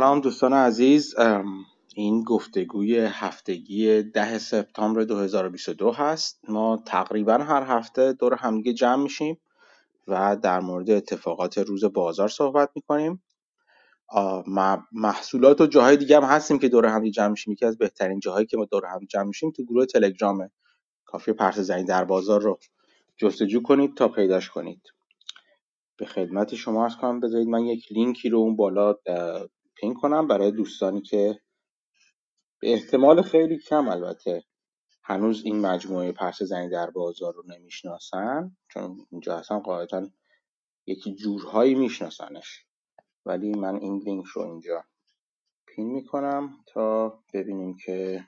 سلام دوستان عزیز. این گفتگوی هفتگی ده سپتامبر 2022 هست. ما تقریبا هر هفته دور همدیگه جمع میشیم و در مورد اتفاقات روز بازار صحبت می‌کنیم. محصولات و جاهای دیگه هم هستیم که دور هم جمع میشیم. یکی از بهترین جاهایی که ما دور هم جمع میشیم تو گروه تلگرامه کافی پرس زنی در بازار رو جستجو کنید تا پیداش کنید. به خدمت شما از کنم بذارید من یک لینکی رو اون بالا پین کنم برای دوستانی که به احتمال خیلی کم البته هنوز این مجموعه پرس زنی در بازار رو نمی‌شناسن چون اینجا اصلا قاعدتا یکی جورهایی میشناسنش. ولی من این لینک رو اینجا پین می‌کنم تا ببینیم که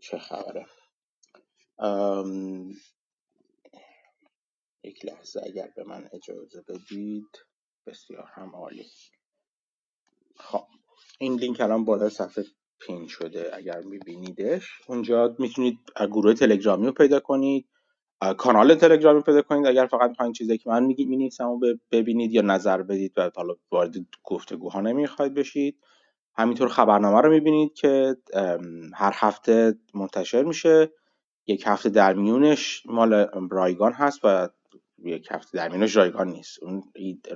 چه خبره. یک لحظه اگر به من اجازه بدید. بسیار هم عالی. خب این لینک الان بالا صفحه پین شده اگر میبینیدش. اونجا می‌تونید گروه تلگرامی رو پیدا کنید کانال تلگرامی پیدا کنید. اگر فقط می‌خواین چیزی که من میگی می‌نویسم و ببینید یا نظر بدید و حالا وارد گفتگوها نمی‌خواید بشید همینطور خبرنامه رو می‌بینید که هر هفته منتشر میشه. یک هفته در میونش مال رایگان هست و یک هفته در میونش رایگان نیست. اون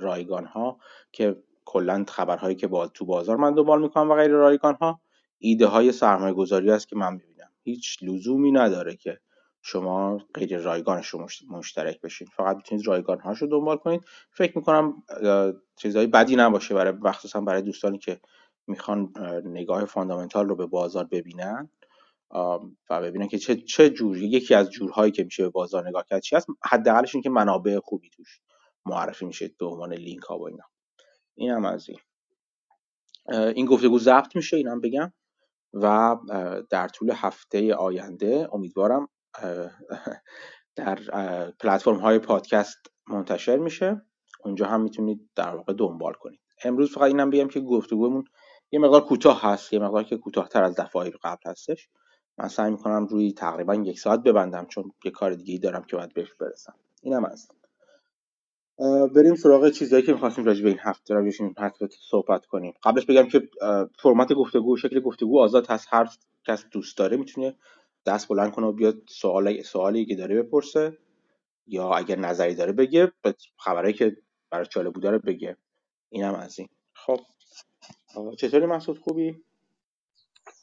رایگان ها که کلا خبرهایی که با تو بازار من دنبال می‌کنم و غیر رایگان ها ایده های سرمایه گذاری است که من می‌بینم. هیچ لزومی نداره که شما غیر رایگانش رو مشترک بشین. فقط می‌تونید رایگان هاش رو دنبال کنید. فکر می‌کنم چیزهای بدی نباشه برای مخصوصا برای دوستانی که می‌خوان نگاه fundamental رو به بازار ببینن و ببینن که چه چه جور یکی از جورهایی که میشه به بازار نگاه کرد چی هست حداقلش این که منابع خوبی توش معرفی میشه به عنوان لینک ها و اینا. این هم از این. این گفتگو ضبط میشه اینم بگم. و در طول هفته آینده امیدوارم در پلتفرم های پادکست منتشر میشه. اونجا هم می‌تونید در واقع دنبال کنید. امروز فقط اینم بگم که گفتگومون یه مقدار کوتاه هست یه مقدار که کوتاهتر از دفعه قبل هستش. من سعی می‌کنم روی تقریبا یک ساعت ببندم چون یه کار دیگه دارم که باید بهش برسم. اینم از بریم سراغ چیزایی که می‌خواستیم راجع به این هفته راجع این صحبت کنیم. قبلش بگم که فرمت گفتگو شکل گفتگو آزاد هست. هر کس دوست داره می‌تونه دست بلند کنه و بیاد سوال سوالی که داره بپرسه یا اگر نظری داره بگه خبرایی که برای چاله بوده رو بگه. اینم از این. خب چطوری؟ مسعود خوبی؟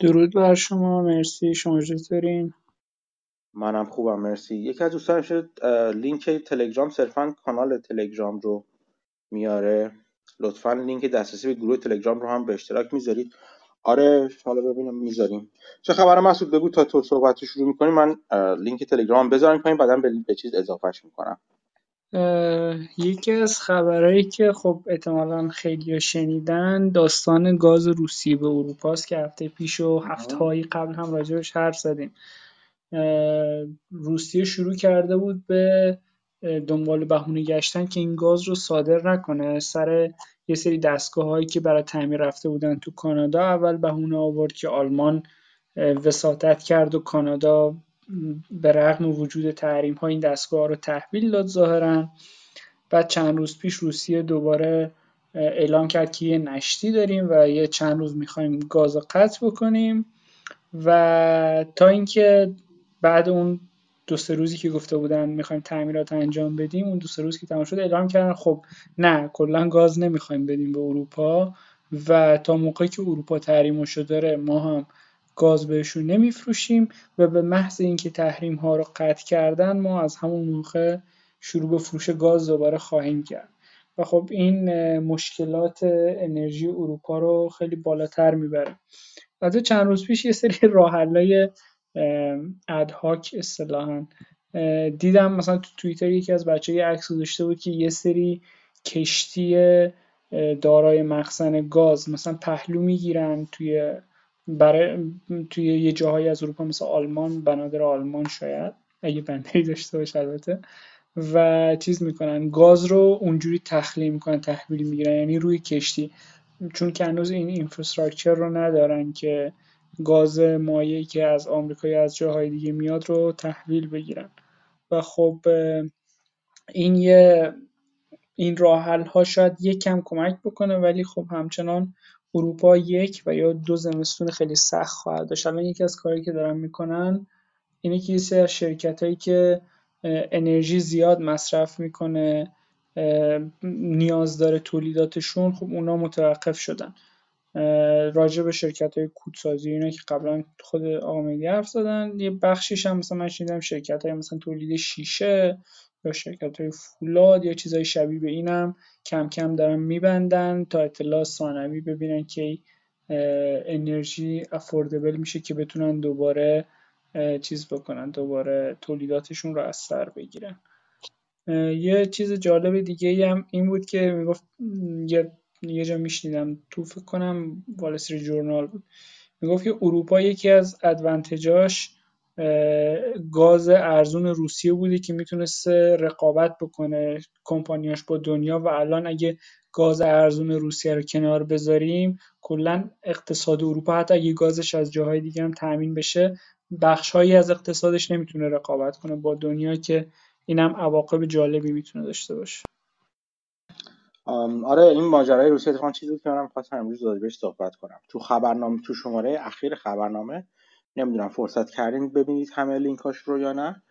درود بر شما. مرسی. شما چطورین؟ منم خوبم مرسی. یکی از دوستان شد لینک تلگرام صرفا کانال تلگرام رو میاره. لطفا لینک دسترسی به گروه تلگرام رو هم به اشتراک می‌ذارید. آره حالا ببینم می‌ذاریم. چه خبر مسعود؟ بگو تا تو صحبت شروع می‌کنیم من لینک تلگرام بذارم کنیم بعدا به چیز اضافهش می‌کنم. یکی از خبرهایی که خب احتمالا خیلی شنیدن داستان گاز روسیه به اروپا است که هفته پیش و هفته قبل هم راجبش حرف زدیم. روسیه شروع کرده بود به دنبال بهونه گشتن که این گاز رو صادر نکنه. سر یه سری دستگاه هایی که برای تعمیر رفته بودن تو کانادا اول بهونه آورد که آلمان وساطت کرد و کانادا به رغم وجود تحریم ها این دستگاه رو تحویل داد ظاهرا. بعد چند روز پیش روسیه دوباره اعلام کرد که یه نشتی داریم و یه چند روز می‌خوایم گاز قطع بکنیم. و تا اینکه بعد اون دو سه روزی که گفته بودن می‌خوایم تعمیرات انجام بدیم اون دو سه روز که تمام شد اعلام کردن خب نه کلا گاز نمی‌خوایم بدیم به اروپا و تا موقعی که اروپا تحریمشو داره ما هم گاز بهشون نمیفروشیم و به محض اینکه تحریم ها رو قطع کردن ما از همون موقع شروع به فروش گاز دوباره خواهیم کرد. و خب این مشکلات انرژی اروپا رو خیلی بالاتر می‌بره. از چند روز پیش یه سری راه ادهاک اصطلاحا. دیدم مثلا تو توییتر یکی از بچه یه عکس گذاشته بود که یه سری کشتی دارای مخزن گاز مثلا پهلو می‌گیرن توی برای توی یه جاهایی از اروپا مثل آلمان بنادر آلمان شاید. اگه بندری داشته باشه البته. و چیز می‌کنن گاز رو اونجوری تخلیه می‌کنن تحویل می‌گیرن. یعنی روی کشتی. چون که هنوز این اینفراستراکچر رو ندارن که گاز مایعی که از آمریکا یا از جاهای دیگه میاد رو تحویل بگیرن. و خب این یه این راه ها شاید کم کمک بکنه ولی خب همچنان اروپا یک و یا دو زمستون خیلی سخت خواهد داشت. الان یکی از کارهایی که دارن می‌کنن اینه که یه از شرکت هایی که انرژی زیاد مصرف می‌کنه نیاز داره تولیداتشون خب اونا متوقف شدن. راجع به شرکت های کودسازی اینا که قبلا خود آقا مهدی حرف زدن. یه بخشیش هم مثلا من شنیدم شرکت های مثلا تولید شیشه یا شرکت های فولاد یا چیزهای شبیه به اینم کم کم دارن میبندن تا اطلاع ثانوی ببینن که انرژی افوردبل میشه که بتونن دوباره چیز بکنن دوباره تولیداتشون رو از سر بگیرن. یه چیز جالب دیگه هم این بود که می‌گفت یه یه جا میشنیدم. تو فکر کنم والستری جورنال بود. می‌گفت که اروپا یکی از ادوانتجاش گاز ارزون روسیه بوده که می‌تونست رقابت بکنه کمپانیاش با دنیا و الان اگه گاز ارزون روسیه رو کنار بذاریم کلا اقتصاد اروپا حتی اگه گازش از جاهای دیگه هم تامین بشه بخشهایی از اقتصادش نمی‌تونه رقابت کنه. با دنیا که اینم عواقب جالبی می‌تونه داشته باشه. آره این ماجرای روسیه اتفاقا چیزی که منم خواستم امروز بهش صحبت کنم. تو خبرنامه تو شماره اخیر خبرنامه نمی‌دونم فرصت کردین ببینید همه لینکاش رو یا نه.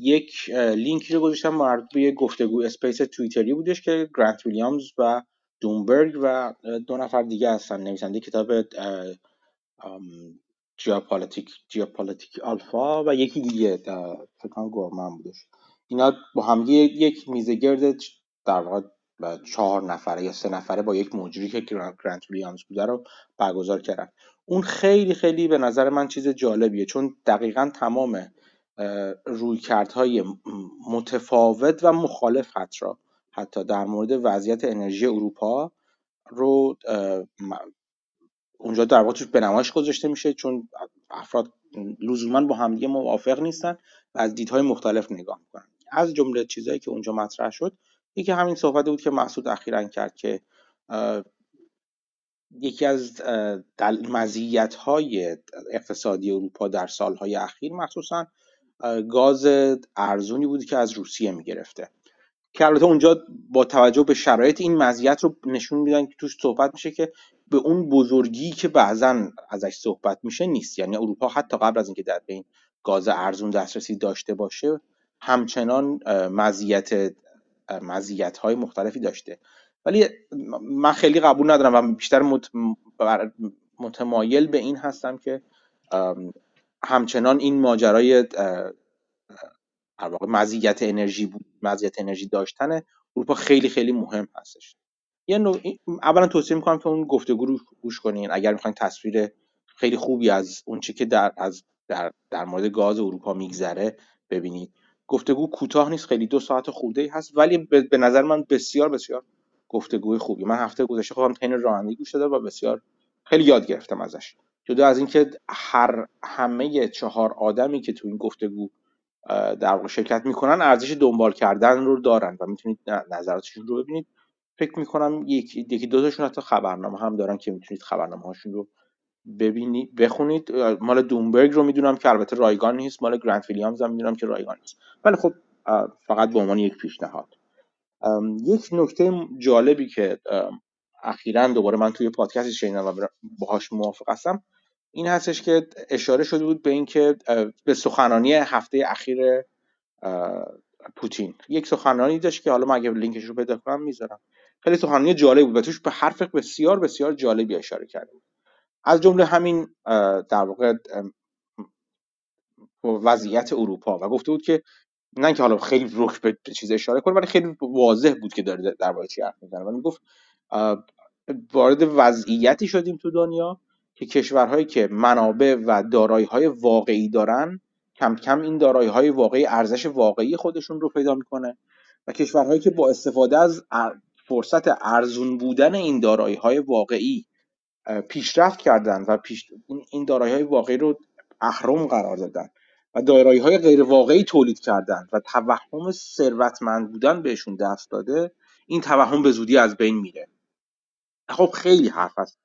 یک لینکی رو گذاشتم مربوط به گفتگو Space توییتری بودش که گرانت ویلیامز و Doomberg و دو نفر دیگه هستن نویسنده کتاب Geopolitic Geopolitic Alpha و یکی دیگه فکر کنم گورمن بودش. اینا با هم یک میزگرد در واقع چهار نفره یا سه نفره با یک مجری که گرانت ویلیامز بوده رو برگزار کردن. اون خیلی خیلی به نظر من چیز جالبیه چون دقیقا تمام رویکردهای متفاوت و مخالف را حتی در مورد وضعیت انرژی اروپا رو اونجا در واقع توش به نمایش گذاشته میشه چون افراد لزوما با همدیگه موافق نیستن و از دیدهای مختلف نگاه می‌کنن. از جمله چیزهایی که اونجا مطرح شد یکی همین صحبت بود که محسود اخیرا کرد که یکی از مزیت های اقتصادی اروپا در سالهای اخیر مخصوصا گاز ارزونی بود که از روسیه می‌گرفته. که البته اونجا با توجه به شرایط این مزیت رو نشون میدن که توش صحبت میشه که به اون بزرگی که بعضا ازش صحبت میشه نیست. یعنی اروپا حتی قبل از اینکه در به این گاز ارزون دسترسی داشته باشه همچنان مزیت مزیت های مختلفی داشته. ولی من خیلی قبول ندارم و بیشتر متمایل به این هستم که همچنان این ماجرای واقع مزیت انرژی مزیت انرژی داشتن اروپا خیلی خیلی مهم هستش. یه نوع اولا توصیه می‌کنم که اون گفتگو رو گوش کنین. اگر می‌خواین تصویر خیلی خوبی از اون چی که در از در, در مورد گاز اروپا میگذره ببینید. گفتگو کوتاه نیست خیلی دو ساعت خورده ای هست ولی به نظر من بسیار بسیار گفتگوی خوبی. من هفته گذشته خودم تین رانندگی گوش دادم و بسیار خیلی یاد گرفتم ازش. جدا از اینکه هر همه چهار آدمی که تو این گفتگو در شرکت می‌کنن ارزش دنبال کردن رو دارن و می‌تونید نظراتشون رو ببینید. فکر می‌کنم یکی یکی دو تاشون حتی خبرنامه هم دارن که می‌تونید خبرنامه هاشون رو ببینید بخونید. مال دومبرگ رو می‌دونم که البته رایگان نیست. مال گرانت ویلیامز هم می‌دونم که رایگان نیست. ولی خب فقط به عنوان یک پیشنهاد. یک نکته جالبی که اخیرا دوباره من توی پادکست شنیدم و باهاش موافق هستم این هستش که اشاره شده بود به اینکه به سخنرانی هفته اخیر پوتین. یک سخنرانی داشت که حالا من اگه لینکش رو پیدا کنم می‌ذارم. خیلی سخنرانی جالب بود و توش به حرف بسیار بسیار جالبی اشاره کرده بود از جمله همین در واقع وضعیت اروپا. و گفته بود که نه که حالا خیلی روش به چیز اشاره کنه ولی خیلی واضح بود که داره در چی حرف می‌زنه. و می‌گفت وارد وضعیتی شدیم تو دنیا که کشورهایی که منابع و دارایی های واقعی دارن کم کم این دارایی های واقعی ارزش واقعی خودشون رو پیدا می‌کنه. و کشورهایی که با استفاده از فرصت ارزون بودن این دارایی های واقعی پیشرفت کردن و پیش این دارایی های واقعی رو اهرم قرار دادن و دارایی های غیر واقعی تولید کردن و توهم ثروتمند بودن بهشون دست داده این توهم به زودی از بین میره. خب خیلی حرف هست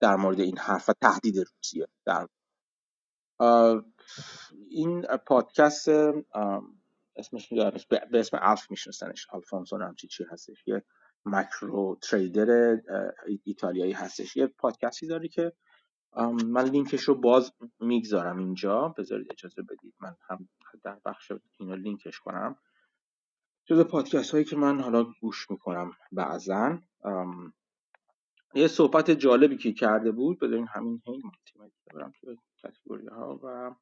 در مورد این حرف و تهدید روسیه در این پادکست اسمش به اسم Alf میشناسنش. آلفونسو همچین چیزی هستش. یه macro trader ایتالیایی هستش. یه پادکستی داره که من لینکش رو باز می‌گذارم اینجا. بذارید اجازه بدید من هم در بخش اینو لینکش کنم. جز پادکست هایی که من حالا گوش می‌کنم بعضا یه صحبت جالبی که کرده بود. بذارین همین هی برم توی کتگوری ها و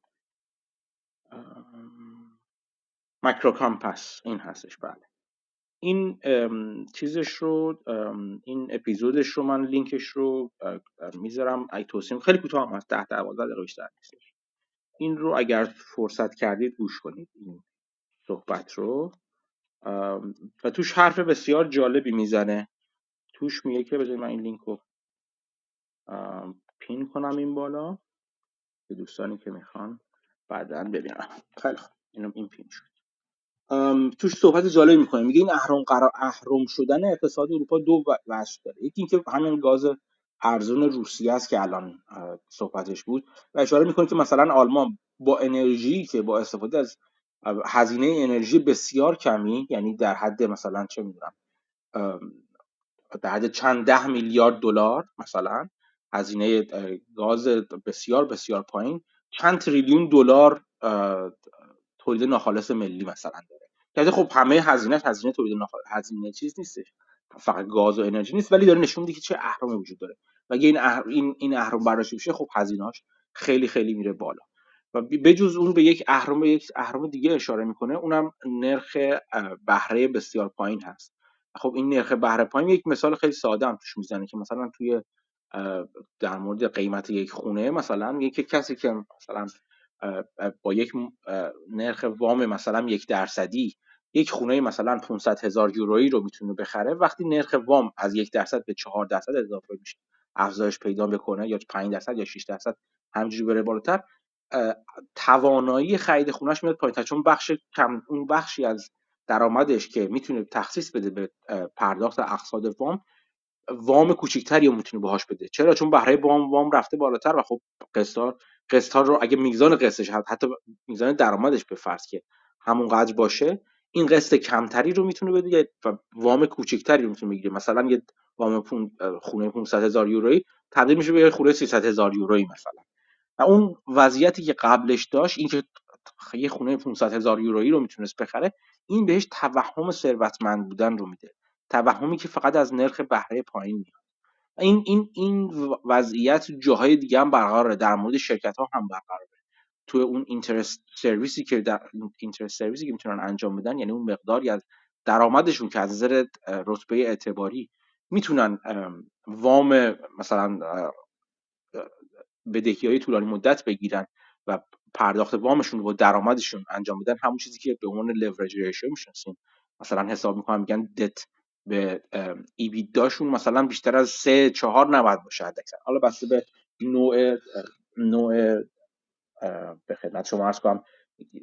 مکرو کامپس. این هستش. بله. این چیزش رو این اپیزودش رو من لینکش رو می‌ذارم. ای توصیم خیلی کوتاه هم هست ده 12 دقیقه بیشتر نیستش این رو اگر فرصت کردید گوش کنید این صحبت رو. و توش حرف بسیار جالبی می‌زنه. توش میگه که بذارید من این لینک رو پین کنم این بالا. به دوستانی که می‌خوان بعدا ببینم. خیلی خوب. اینم این پین شد. توش صحبت جالب می‌کنه میگه این اهرم قرار اهرم شدن اقتصاد اروپا دو وجه داره. یکی اینکه همین گاز ارزون روسیه است که الان صحبتش بود و اشاره می‌کنه که مثلا آلمان با انرژی که با استفاده از هزینه انرژی بسیار کمی یعنی در حد مثلا چه می‌دونم در حد چند ده میلیارد دلار مثلا هزینه گاز بسیار بسیار پایین چند تریلیون دلار تولید ناخالص ملی مثلا داره. که خب همه هزینه هزینه تولید ناخالص هزینه چیز نیستش. فقط گاز و انرژی نیست ولی داره نشون میده که چه اهرمی وجود داره. و اگه این. این این اهرم برداشته بشه خب هزینه‌اش خیلی خیلی میره بالا. و بجز اون به یک اهرم یک اهرم دیگه اشاره می‌کنه اونم نرخ بهره بسیار پایین هست. خب این نرخ بهره پایین یک مثال خیلی ساده هم توش می‌زنه که مثلا توی در مورد قیمت یک خونه مثلا که کسی که مثلا با یک نرخ وام مثلا یک درصدی یک خونه مثلا 500 هزار یورویی رو می‌تونه بخره وقتی نرخ وام از یک درصد به چهار درصد اضافه میشه. افزایش پیدا بکنه یا 5 درصد یا 6 درصد همجوری بره بالاتر. توانایی خرید خونهش میاد پایین چون بخش کم اون بخشی از درآمدش که می‌تونه تخصیص بده به پرداخت اقساط وام وام کوچیکتری رو می‌تونه باهاش بده. چرا؟ چون بهره وام وام رفته بالاتر و خب قسطار قسط رو اگه میزان قسطش حتی میزان درآمدش به فرض که همون قدر باشه این قسط کمتری رو می‌تونه بده و وام کوچیکتری رو می‌تونه بگیره. مثلا یه وام خونه 500 هزار یورویی تبدیل میشه به یه خونه 300 هزار یورویی مثلا. و اون وضعیتی که قبلش داشت این که یه خونه 500 هزار یورویی رو می‌تونست بخره این بهش توهم ثروتمند بودن رو میده. توهمی که فقط از نرخ بهره پایین میاد. این این این وضعیت جاهای دیگه هم برقراره. در مورد شرکت ها هم برقراره. تو اون اینترست سرویسی که در اینترست سرویسی که می‌تونن انجام بدن یعنی اون مقداری از درآمدشون که از نظر رتبه اعتباری می‌تونن وام مثلا بدهی های طولانی مدت بگیرن و پرداخت وامشون با درآمدشون انجام بدن همون چیزی که به عنوان لورج ریشیو می‌شناسیم. مثلا حساب می‌کنن میگن دت به ایبیداشون مثلا بیشتر از سه چهار نباید باشه حداکثر. حالا بسته به نوع نوع به خدمت شما ارز کنم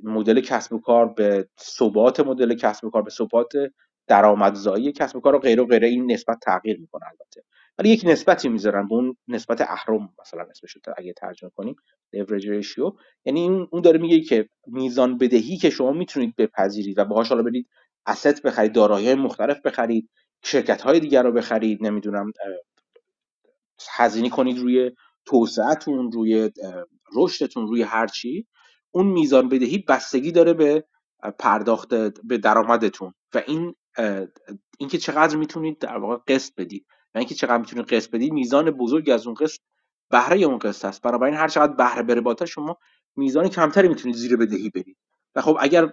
مدل کسب و کار به ثبات مدل کسب و کار به ثبات درآمدزایی کسب و کار و غیره و غیره این نسبت تغییر می‌کنه البته. ولی یک نسبتی می‌ذارن به اون نسبت اهرم مثلا اسمش اگه ترجمه کنیم leverage ریشیو یعنی اون داره میگه که میزان بدهی که شما می‌تونید بپذیرید و باهاش حالا برید اسست بخرید دارایی های مختلف بخرید شرکت های دیگر رو بخرید نمی‌دونم هزینه کنید روی توسعهتون روی رشدتون روی هر چی اون میزان بدهی بستگی داره به پرداخت به درآمدتون و این اینکه چقدر می‌تونید در واقع قسط بدید و اینکه چقدر می‌تونید قسط بدید میزان بزرگی از اون قسط بهره اون قسط هست بنابراین هر چقدر بهره بره بالاتر شما میزان کمتری می‌تونید زیر بدهی بدید. و خب اگر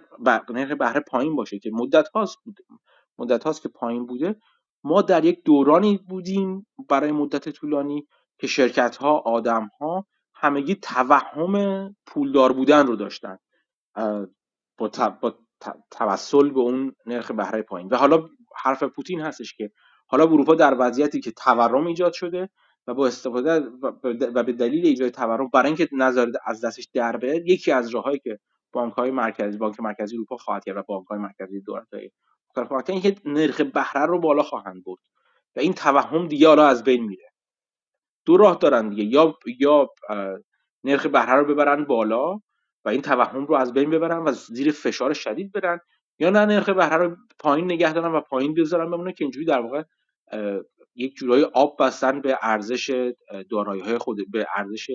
نرخ بهره پایین باشه که مدت هاست بوده مدت هاست که پایین بوده ما در یک دورانی بودیم برای مدت طولانی که شرکت ها آدم ها همگی توهم پولدار بودن رو داشتن با, با توسل به اون نرخ بهره پایین. و حالا حرف پوتین هستش که حالا اروپا در وضعیتی که تورم ایجاد شده و با استفاده و به دلیل ایجاد تورم برای اینکه نظر از دستش در یکی از راههایی که بانک های مرکزی بانک مرکزی اروپا خواهد کرد و بانک های مرکزی دولت های مختلف اینکه نرخ بهره رو بالا خواهند برد و این توهم دیگه حالا از بین میره. دو راه دارن دیگه. یا یا نرخ بهره رو ببرن بالا و این توهم رو از بین ببرن و زیر فشار شدید برن یا نه نرخ بهره رو پایین نگه دارن و پایین بذارن بمونه که اینجوری در واقع یک جورایی آب بستن به ارزش دارایی های خود به ارزش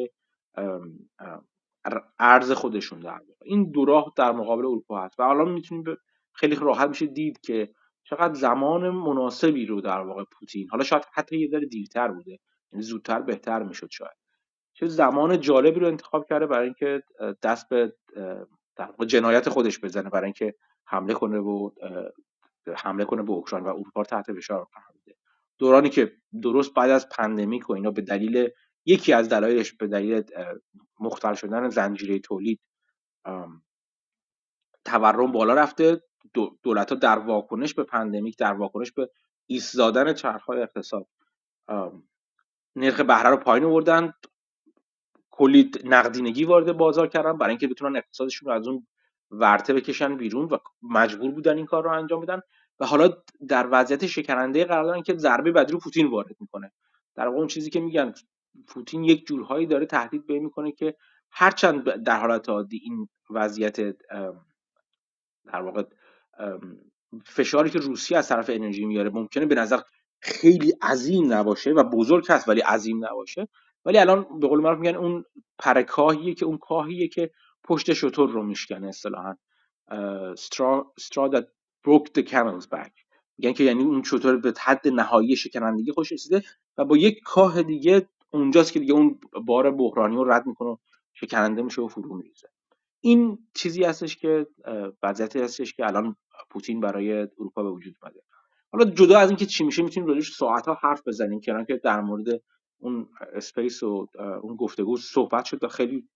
ارز خودشون در این دو راه در مقابل اروپا هست. و الان می‌تونیم خیلی راحت میشه دید که چقدر زمان مناسبی رو در واقع پوتین حالا شاید حتی یه ذره دیرتر بوده یعنی زودتر بهتر می‌شد شاید. چه زمان جالبی رو انتخاب کرده برای اینکه دست به در واقع جنایت خودش بزنه برای اینکه حمله کنه و حمله کنه به اوکراین و اروپا تحت فشار قرار بده. دورانی که درست بعد از pandemic و اینا به دلیل یکی از دلایلش به دلیل مختل شدن زنجیره تولید تورم بالا رفته. دولت ها در واکنش به pandemic در واکنش به ایستادن چرخهای اقتصاد نرخ بهره رو پایین آوردن. کلی نقدینگی وارد بازار کردن برای اینکه بتونن اقتصادشون رو از اون ورته بکشن بیرون و مجبور بودن این کار رو انجام بدن. و حالا در وضعیت شکننده قرار دارن که ضربه بعدی رو پوتین وارد می‌کنه. در واقع اون چیزی که میگن پوتین یک جورهایی داره تهدید به می‌کنه که هرچند در حالت عادی این وضعیت در واقع فشاری که روسیه از طرف انرژی میاره ممکنه به نظر خیلی عظیم نباشه و بزرگ هست ولی عظیم نباشه. ولی الان به قول معروف میگن اون پرکاهیه که اون کاهیه که پشت شطور رو میشکنه اصطلاحا straw, straw that broke the camel's back. میگن که یعنی اون شطور به حد نهایی شکنندگی خوش رسیده و با یک کاه دیگه اونجاست که دیگه اون بار بحرانی رو رد می‌کنه شکننده میشه و فرو میریزه. این چیزی هستش که وضعیتی هستش که الان پوتین برای اروپا به وجود اومده. حالا جدا از اینکه چی میشه می‌تونیم راجعش ساعت ها حرف بزنیم که که در مورد اون Space و اون گفتگو صحبت شد خیلی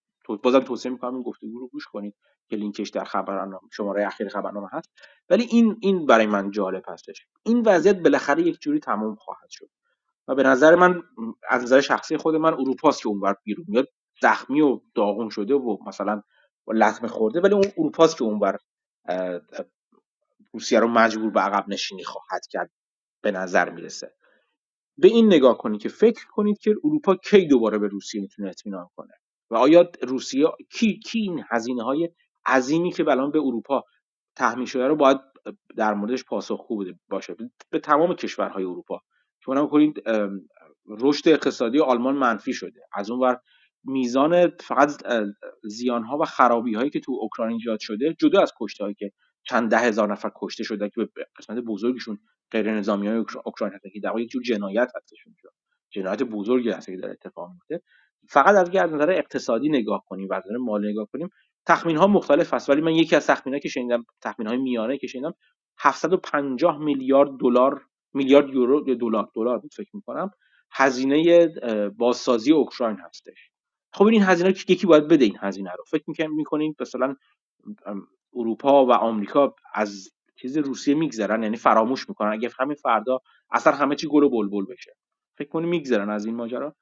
بازم توصیه می‌کنم این گفتگو رو گوش کنید که لینکش در خبرنامه شماره اخیر خبرنامه هست. ولی این این برای من جالب هستش. این وضعیت بالاخره یک جوری تمام خواهد شد. و به نظر من از نظر شخصی خود من اروپاست که اونور بیرون میاد. زخمی و داغون شده و مثلا لطمه خورده ولی اون اروپاست که اونور روسیه رو مجبور به عقب نشینی خواهد کرد به نظر می‌رسه. به این نگاه کنید که فکر کنید که اروپا کی دوباره به روسیه می‌تونه اطمینان کنه؟ و آیا روسیه کی کی این هزینه های عظیمی که الان به اروپا تحمیل شده رو باید در موردش پاسخگو باشه؟ به تمام کشورهای اروپا. شما کنید رشد اقتصادی آلمان منفی شده. از اون ور میزان فقط زیان ها و خرابی هایی که تو اوکراین ایجاد شده جدا از کشته هایی که چند ده هزار نفر کشته شده که به قسمت بزرگشون غیر نظامی های اوکراین هستن که در یک جور جنایت هستشون جنایت بزرگی هست که داره اتفاق میفته فقط از نظر اقتصادی نگاه کنیم و از نظر مالی نگاه کنیم تخمین ها مختلف هست ولی من یکی از تخمین که شنیدم تخمین های میانه که شنیدم 750 میلیارد دلار میلیارد یورو دلار دلار بود فکر می‌کنم هزینه بازسازی اوکراین هستش. خب این هزینه یکی باید بده این هزینه رو. فکر می‌کنین مثلا اروپا و آمریکا از چیز روسیه میگذرن یعنی فراموش می‌کنن. اگه همین فردا اصلا همه چی گل و بلبل بشه. فکر کنی میگذرن از این ماجرا؟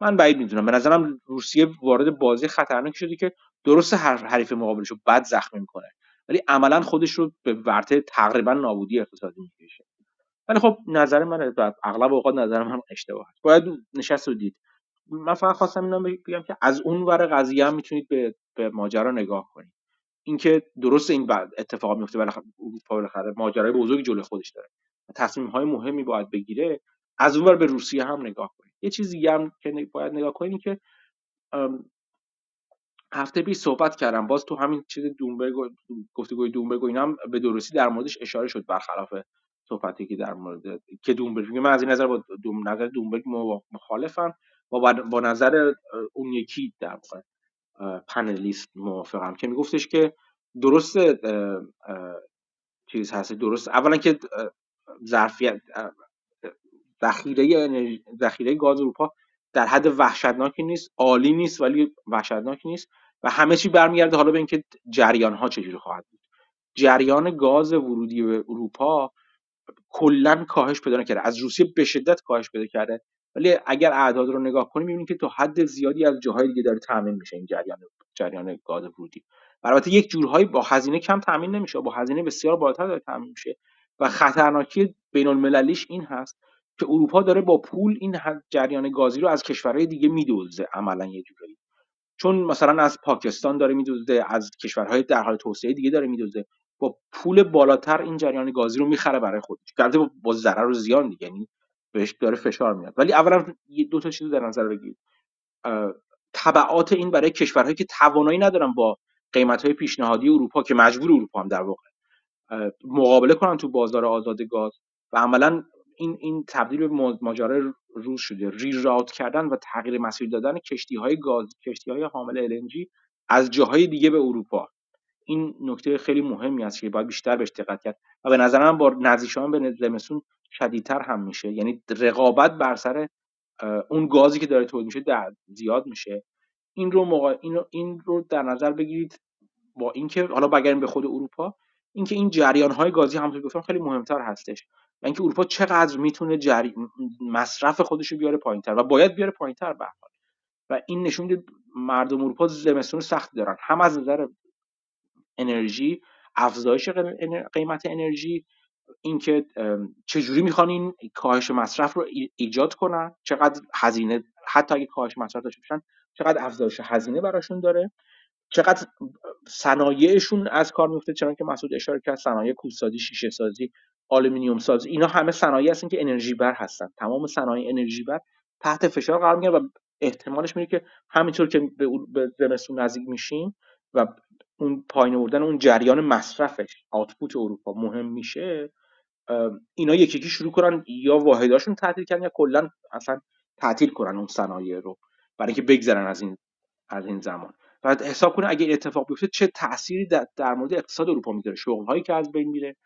من بعید می‌دونم. به نظرم روسیه وارد بازی خطرناکی شده که درست حریف مقابلش رو بد زخمی می‌کنه. ولی عملا خودش رو به ورته تقریبا نابودی اقتصادی می‌کشه. ولی خب نظر من اغلب اوقات نظر من اشتباه است. باید نشست و دید. من فقط خواستم اینا بگم که از اون ور قضیه هم می‌تونید به, به ماجرا نگاه کنید. اینکه درست این بعد اتفاق میفته بالاخره ماجرای بزرگی جلوی خودش داره. تصمیم های مهمی باید بگیره. از اونور به روسیه هم نگاه کنید. یه چیز دیگه هم که باید نگاه کنید که هفته پیش صحبت کردم. باز تو همین چیز دومبرگ گفتگوی دومبرگ و اینا به درستی در موردش اشاره شد برخلاف صحبتی که در مورد که دومبرگ من از این نظر با دوم نظر دومبرگ مخالفم. با با نظر اون یکی در واقع پنلیست موافقم که میگفتش که درست چیز هست. درست. اولا که ظرفیت ذخیره ذخیره گاز اروپا در حد وحشتناکی نیست. عالی نیست ولی وحشتناک نیست. و همه چی برمیگرده حالا به اینکه جریان ها چجوری خواهد بود. جریان گاز ورودی به اروپا کلا کاهش پیدا کرده از روسیه به شدت کاهش پیدا کرده. ولی اگر اعداد رو نگاه کنیم می‌بینیم که تا حد زیادی از جاهای دیگه داره تامین میشه این جریان جریان گاز ورودی. البته یک جورهایی با هزینه کم تامین نمیشه با هزینه بسیار بالاتر داره تامین میشه. و خطرناکی بین المللیش این هست که اروپا داره با پول این جریان گازی رو از کشورهای دیگه میدوزه عملا یه جورایی. چون مثلا از پاکستان داره میدوزه از کشورهای در حال توسعه دیگه داره میدوزه با پول بالاتر این جریان گازی رو می‌خره برای خودش. البته با ضرر و زیان دیگه یعنی بهش داره فشار میاد. ولی اولا دو تا چیز در نظر بگیرید. تبعات این برای کشورهایی که توانایی ندارن با قیمت های پیشنهادی اروپا که مجبور اروپا هم در واقع مقابله کنن تو بازار آزاد گاز و عملا این این تبدیل به ماجرای روز شده. ری راوت کردن و تغییر مسیر دادن کشتی های گاز کشتی های حامل LNG از جاهای دیگه به اروپا. این نکته خیلی مهمی است که باید بیشتر بهش دقت کرد و به نظر من با نزدیک شدن به زمستون شدیدتر هم میشه. یعنی رقابت بر سر اون گازی که داره تولید میشه در زیاد میشه. این رو موقع این رو, این رو در نظر بگیرید با اینکه حالا بگردیم به خود اروپا اینکه این جریان های گازی همونطور گفتم خیلی مهمتر هستش و اینکه اروپا چقدر می‌تونه جری... مصرف خودش رو بیاره پایینتر و باید بیاره پایینتر به و این نشون میده مردم اروپا زمستون سختی دارن. هم از نظر انرژی افزایش قیمت انرژی اینکه چجوری می‌خوان این کاهش مصرف رو ایجاد کنن چقدر هزینه حتی اگه کاهش مصرف داشته باشن چقدر افزایش هزینه براشون داره چقدر صنایعشون از کار میفته چنان که مسعود اشاره کرد صنایع کودسازی شیشه سازی آلومینیوم سازی اینا همه صنایعی هستن که انرژی بر هستن. تمام صنایع انرژی بر تحت فشار قرار می‌گیرن و احتمالش میره که همینطور که به زمستون نزدیک میشیم و اون پایین آوردن اون جریان مصرفش آوتپوت اروپا مهم میشه اینا یکی یکی شروع کنن یا واحداشون تعطیل کردن یا کلا اصلا تعطیل کنن اون صنایع رو برای اینکه بگذرن از این از این زمان. و حساب کنه اگه اتفاق بیفته چه تأثیری در, مورد اقتصاد اروپا می‌ذاره شغل هایی که از بین میره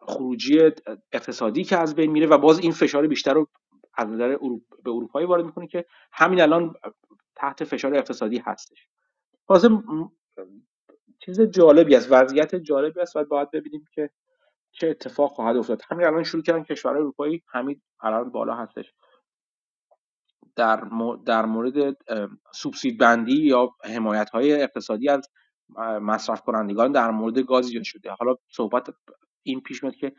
خروجی اقتصادی که از بین میره و باز این فشار بیشتر رو از نظر به اروپایی وارد می‌کنه که همین الان تحت فشار اقتصادی هستش. واسه چیز جالبی است وضعیت جالبی است. و باید ببینیم که چه اتفاق خواهد افتاد. همین الان شروع کردن کشورهای اروپایی همین الان بالا هستش. در, در مورد سوبسید بندی یا حمایت های اقتصادی از مصرف کنندگان در مورد گاز ایجاد شده. حالا صحبت این پیش میاد که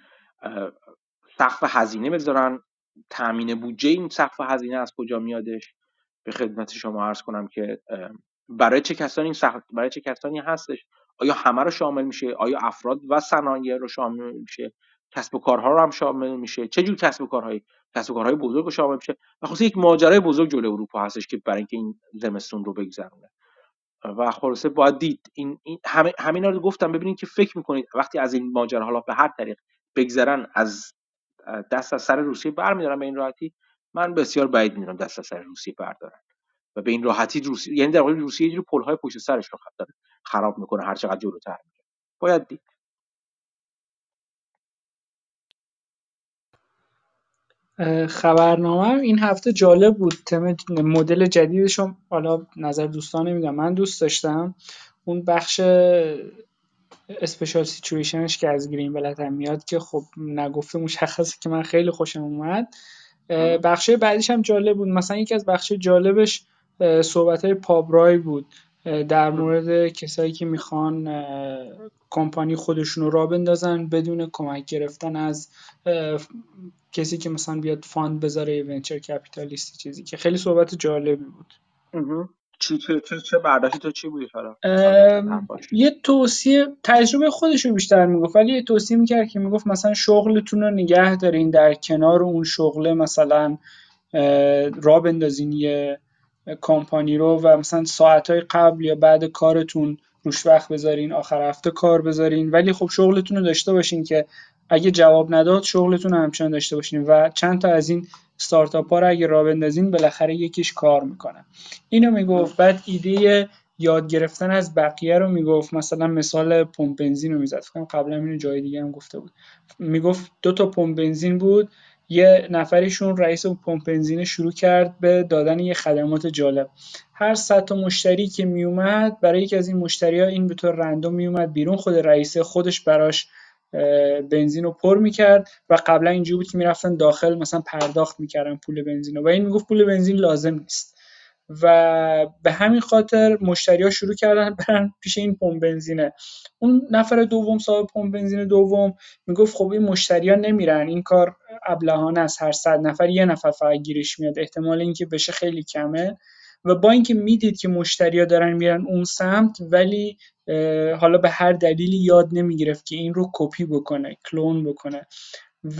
سقف هزینه بذارن. تامین بودجه این سقف هزینه از کجا میادش؟ به خدمت شما عرض کنم که برای چه کسانی این برای چه کسانی هستش؟ آیا همه رو شامل میشه؟ آیا افراد و صنایع رو شامل میشه؟ کسب و کارها رو هم شامل میشه؟ چه جور کسب و کارهایی کسب و کارهای بزرگ رو شامل میشه؟ و خصوصا یک ماجرای بزرگ جلوی اروپا هستش که برای اینکه این زمستون رو بگذرونه. و خلاصه باید دید. این, این همه همینا رو گفتم. ببینید که فکر می‌کنید وقتی از این ماجرا حالا به هر طریق بگذرن از دست از سر روسیه برمیدارن به این راحتی. من بسیار بعید می‌دونم دست از سر روسیه بردارن. و به این راحتی روسیه یعنی در واقع روسیه یه پل‌های پشت سرش رو خراب می‌کنه هر چقدر جلوتر میره. باید دید. خبرنامه این هفته جالب بود. تم مدل جدیدشون حالا نظر دوستان نمی‌دونم. من دوست داشتم. اون بخش special situation ش که از Greenblatt هم میاد که خب نگفته مشخصه که من خیلی خوشم اومد. بخش بعدیش هم جالب بود. مثلا یکی از بخش جالبش صحبت های Pabrai بود. در مورد کسایی که می‌خوان کمپانی خودشون رو راه بندازن بدون کمک گرفتن از کسی که مثلا بیاد fund بذاره venture capitalist ی چیزی که خیلی صحبت جالبی بود. چی چه چه, برداشتی تو چی بودی یه توصیه تجربه خودش رو بیشتر می‌گفت ولی یه توصیه می‌کرد که می‌گفت مثلا شغلتون رو نگه دارین در کنار اون شغله مثلا را بندازین یه کمپانی رو و مثلا ساعتهای قبل یا بعد کارتون روش وقت بذارین آخر هفته کار بذارین. ولی خب شغلتون رو داشته باشین که اگه جواب نداد شغلتون رو همچنان داشته باشین و چند تا از این ستارتاپ ها رو اگه را بندازین بالاخره یکیش کار می‌کنه. اینو می‌گفت بعد ایده یاد گرفتن از بقیه رو می‌گفت. مثلا مثال پمپ بنزین رو می‌زد. فکر قبلا اینو جای دیگه هم گفته بود. می‌گفت دو تا پمپ بنزین بود. یه نفریشون رئیس پمپ بنزین شروع کرد به دادن یه خدمات جالب. هر صد تا مشتری که میومد برای یکی از این مشتری ها این به طور رندوم میومد بیرون خود رئیس خودش براش بنزین رو پر می‌کرد و قبلا اینجوری بود که می‌رفتن داخل مثلا پرداخت می‌کردن پول بنزین و این می‌گفت پول بنزین لازم نیست. و به همین خاطر مشتری ها شروع کردن برن پیش این پمپ بنزینه. اون نفر دوم صاحب پمپ بنزین دوم می‌گفت خب این مشتری ها نمیرن این کار ابلهانه است هر صد نفر یه نفر فقط گیرش میاد احتمال اینکه بشه خیلی کمه. و با اینکه می‌دید که مشتریا دارن میرن اون سمت ولی حالا به هر دلیلی یاد نمی‌گرفت که این رو کپی بکنه کلون بکنه.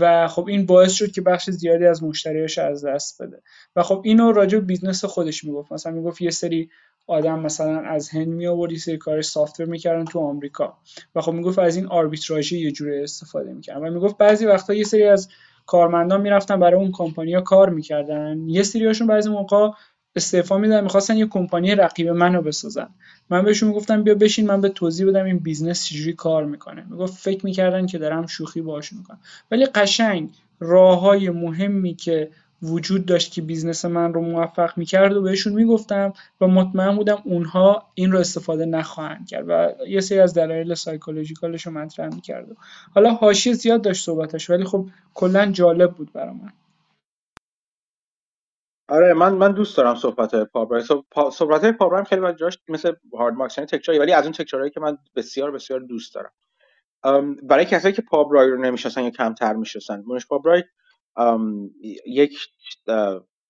و خب این باعث شد که بخش زیادی از مشتریاش از دست بده. و خب اینو راجع به business خودش می‌گفت. مثلا می‌گفت یه سری آدم مثلا از هند می آورد یه سری کار software می‌کردن تو آمریکا. و خب می‌گفت از این آربیتراژی یه جوری استفاده می‌کردن. و می‌گفت بعضی وقتا یه سری از کارمندان می‌رفتن برای اون کمپانیا کار می‌کردن. یه سریاشون بعضی موقع استعفا میدن می‌خواستن یه کمپانی رقیب منو بسازن. من بهشون می‌گفتم بیا بشین من بهت توضیح بدم این business چجوری کار می‌کنه. می‌گفت فکر می‌کردن که دارم شوخی باشون می‌کنم. ولی قشنگ راه های مهمی که وجود داشت که business من رو موفق می‌کرد و بهشون می‌گفتم و مطمئن بودم اونها این رو استفاده نخواهند کرد و یه سری از دلایل psychological ش رو مطرح می‌کرد. حالا حاشیه زیاد داشت صحبتش ولی خب کلا جالب بود برا من. آره من من دوست دارم صحبت های پابرای صحبت های خیلی وقت جاش مثل هارد مارکس یعنی ولی از اون تکراری که من بسیار بسیار دوست دارم. برای کسایی که پابرای رو نمی‌شناسن یا کمتر می‌شناسن مونش پابرای یک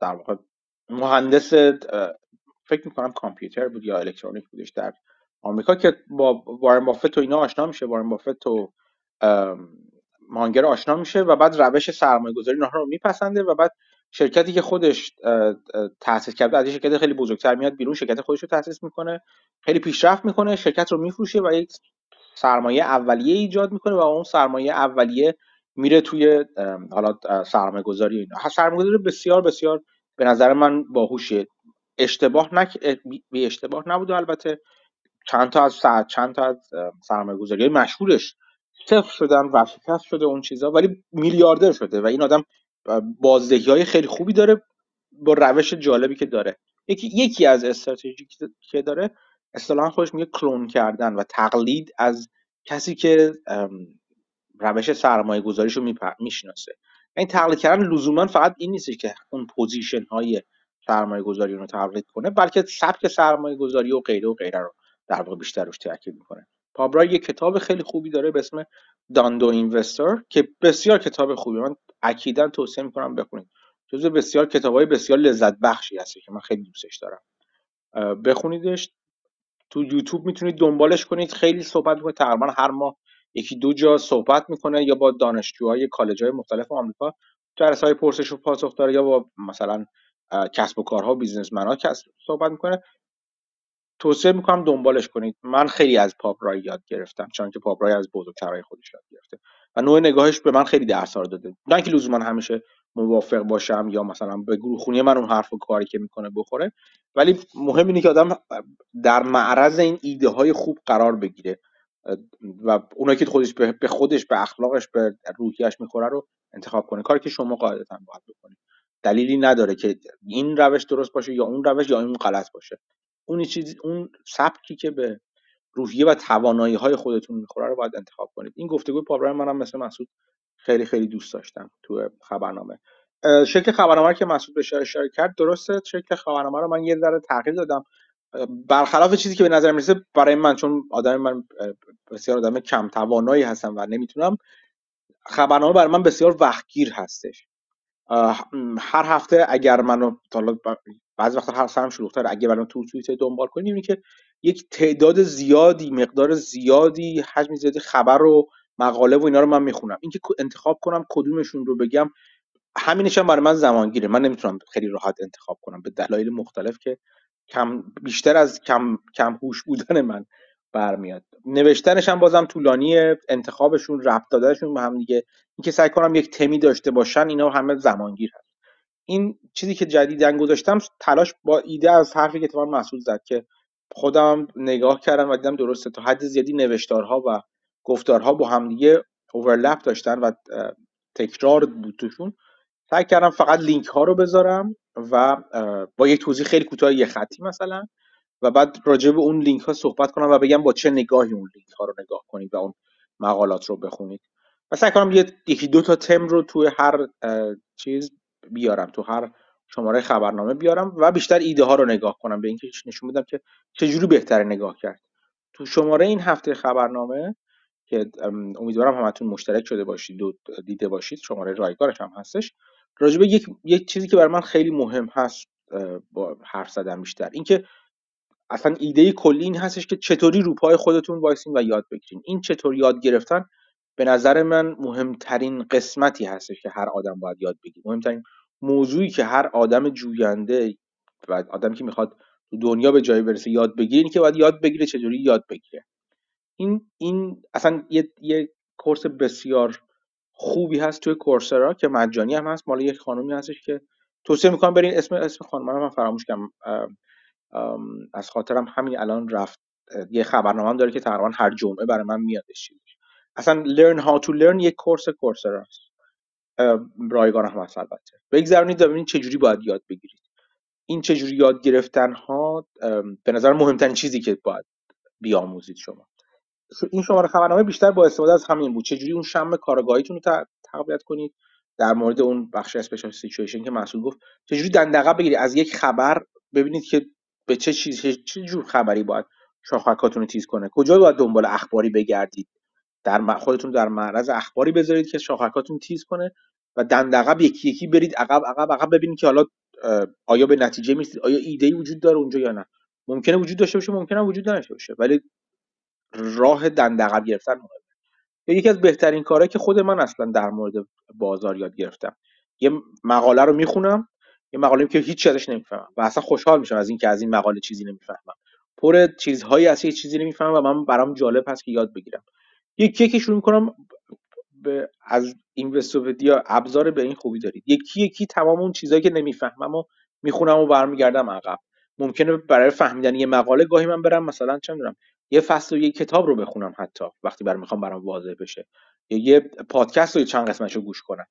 در واقع مهندس فکر می‌کنم کامپیوتر بود یا الکترونیک بودش در آمریکا که با وارن بافت و اینا آشنا میشه. وارن بافت و مانگر آشنا میشه و بعد روش سرمایه گذاری رو میپسنده و بعد شرکتی که خودش تاسیس کرده از شرکت خیلی بزرگتر میاد بیرون شرکت خودش رو تاسیس می‌کنه خیلی پیشرفت می‌کنه شرکت رو میفروشه و یک سرمایه اولیه ایجاد می‌کنه و اون سرمایه اولیه میره توی حالا سرمایه گذاری اینا. سرمایه گذاری بسیار بسیار به نظر من باهوشه. اشتباه نک بی اشتباه نبوده البته. چند تا از چند تا از سرمایه گذاری مشهورش صفر شدن و شکست شده اون چیزا ولی میلیاردر شده و این آدم بازدهی های خیلی خوبی داره با روش جالبی که داره. یکی یکی از استراتژی که داره اصطلاحا خودش میگه کلون کردن و تقلید از کسی که روش سرمایه گذاریشو می‌شناسه. این تقلید کردن لزوما فقط این نیست که اون position های سرمایه گذاری رو تقلید کنه بلکه سبک سرمایه گذاری و غیره و غیره رو در واقع بیشتر روش تاکید می‌کنه. Pabrai یه کتاب خیلی خوبی داره به اسم داندو اینوستر که بسیار کتاب خوبی. من اکیدا توصیه می‌کنم بخونید. جزو بسیار کتابهای بسیار لذت بخشی هست که من خیلی دوستش دارم. بخونیدش. تو یوتیوب می‌تونید دنبالش کنید. خیلی صحبت می‌کنه. تقریبا هر ماه یکی دو جا صحبت می‌کنه یا با دانشجوهای کالج های مختلف آمریکا. جلسه های پرسش و پاسخ داره یا با مثلا کسب و کارها و بیزنسمن ها صحبت می‌کنه. توصیه می‌کنم دنبالش کنید. من خیلی از پاپرای یاد گرفتم چون که پاپرای از بزرگترهای خودش یاد گرفته. و نوع نگاهش به من خیلی درس داده. نه اینکه لزوما همیشه موافق باشم یا مثلا به گروه خونی من اون حرف و کاری که می‌کنه بخوره. ولی مهم اینه که آدم در معرض این ایده های خوب قرار بگیره. و اونایی که خودش به خودش به اخلاقش به روحیش می‌خوره رو انتخاب کنه. کاری که شما قاعدتا باید بکنید. دلیلی نداره که این روش درست باشه یا اون روش یا اون غلط باشه. اون چیزی اون سبکی که به روحیه و توانایی های خودتون می‌خوره رو باید انتخاب کنید. این گفتگوی پابرای منم مثل مسعود خیلی خیلی دوست داشتم تو خبرنامه. شکل خبرنامه که مسعود به اشاره کرد درسته شکل خبرنامه رو من یه ذره تغییر دادم. برخلاف چیزی که به نظر می‌رسه برای من چون آدم من بسیار آدم کم توانایی هستم و نمی‌تونم خبرنامه برای من بسیار وقتگیر هستش. هر هفته اگر منو بعضی وقتا هر سرم شلوغ‌تر اگه برام تو توییتر دنبال کنید که یک تعداد زیادی مقدار زیادی حجم زیادی خبر و مقاله و اینا رو من می‌خونم. اینکه انتخاب کنم کدومشون رو بگم همینش هم برای من زمان گیره من نمی‌تونم خیلی راحت انتخاب کنم به دلایل مختلف که کم بیشتر از کم کم هوش بودن من. برمیاد. نوشتنش هم بازم طولانی انتخابشون ربط دادنشون به هم دیگه. اینکه سعی کنم یک تمی داشته باشن اینا همه زمانگیر هست. این چیزی که جدیدن گذاشتم تلاش با ایده از حرفی که تمام مسئول زد که خودم نگاه کردم و دیدم درسته. تا حد زیادی نوشتارها و گفتارها با همدیگه اوورلپ داشتن و تکرار بود توشون. سعی کردم فقط لینک ها رو بذارم و با یک توضیح خیلی کوتاه یه خطی مثلا. و بعد راجع به اون لینک ها صحبت کنم و بگم با چه نگاهی اون لینک ها رو نگاه کنید و اون مقالات رو بخونید. و سعی کنم یکی دو تا تم رو توی هر چیز بیارم تو هر شماره خبرنامه بیارم و بیشتر ایده ها رو نگاه کنم به اینکه نشون بدم که چجوری بهتره نگاه کرد. تو شماره این هفته خبرنامه که امیدوارم همتون مشترک شده باشید و دیده باشید شماره رایگارش هم هستش راجبه یک یک چیزی که برای من خیلی مهم هست با حرف زدن بیشتر اینکه اصلا ایده کلی این هستش که چطوری رو پای خودتون وایسین و یاد بگیرین. این چطور یاد گرفتن به نظر من مهمترین قسمتی هستش که هر آدم باید یاد بگیره. مهمترین موضوعی که هر آدم جوینده و آدمی که می‌خواد تو دنیا به جایی برسه یاد بگیره اینه که باید یاد بگیره چجوری یاد بگیره. این این اصلا یه, یه کورس بسیار خوبی هست توی کورسرا که مجانی هم هست. مال یک خانومی هستش که توصیه می‌کنم برین اسم اسم خانم من فراموش کردم. از خاطرم همین الان رفت یه خبرنامه هم داره که تقریبا هر جمعه برای من میادش اصلا learn how to learn یک کورس کورسرا است. رایگان هم هست البته. بگذرونید ببینید چجوری باید یاد بگیرید. این چجوری یاد گرفتن ها به نظر مهمترین چیزی که باید بیاموزید شما. این شماره خبرنامه بیشتر با استفاده از همین بود. چجوری اون شم کارگاهیتون رو تقویت کنید. در مورد اون بخش اسپیشال سیچویشن که مسئول گفت. چجوری دندقه بگیرید. از یک خبر ببینید که به چه چیز چه جور خبری باید شاخکاتون رو تیز کنه؟ کجا باید دنبال اخباری بگردید؟ در خودتون در معرض اخباری بذارید که شاخکاتون تیز کنه و دندقب یکی یکی برید عقب عقب عقب ببینید که حالا آیا به نتیجه می‌رسید آیا ایده ای وجود داره اونجا یا نه؟ ممکنه وجود داشته باشه ممکنه وجود نداشته باشه ولی راه دندقب گرفتن مهمه. یکی از بهترین کارهایی که خود من اصلا در مورد بازار یاد گرفتم. یه مقاله رو می‌خونم. یه مقاله که هیچ ازش نمی‌فهمم و اصلا خوشحال میشم از اینکه از این مقاله چیزی نمی‌فهمم. پر چیزهایی هست که چیزی نمی‌فهمم و من برام جالب هست که یاد بگیرم. یکی یکی شروع می‌کنم به از اینوستوپدیا ابزار به این خوبی دارید. یکی یکی تمام اون چیزهایی که نمی‌فهمم و می‌خونم و برمیگردم عقب. ممکنه برای فهمیدن یه مقاله گاهی من برم مثلا چه می‌دونم یه فصل و یه کتاب رو بخونم حتی وقتی برام می‌خوام برام واضح بشه. یا یه پادکست رو چند قسمتش گوش کنم.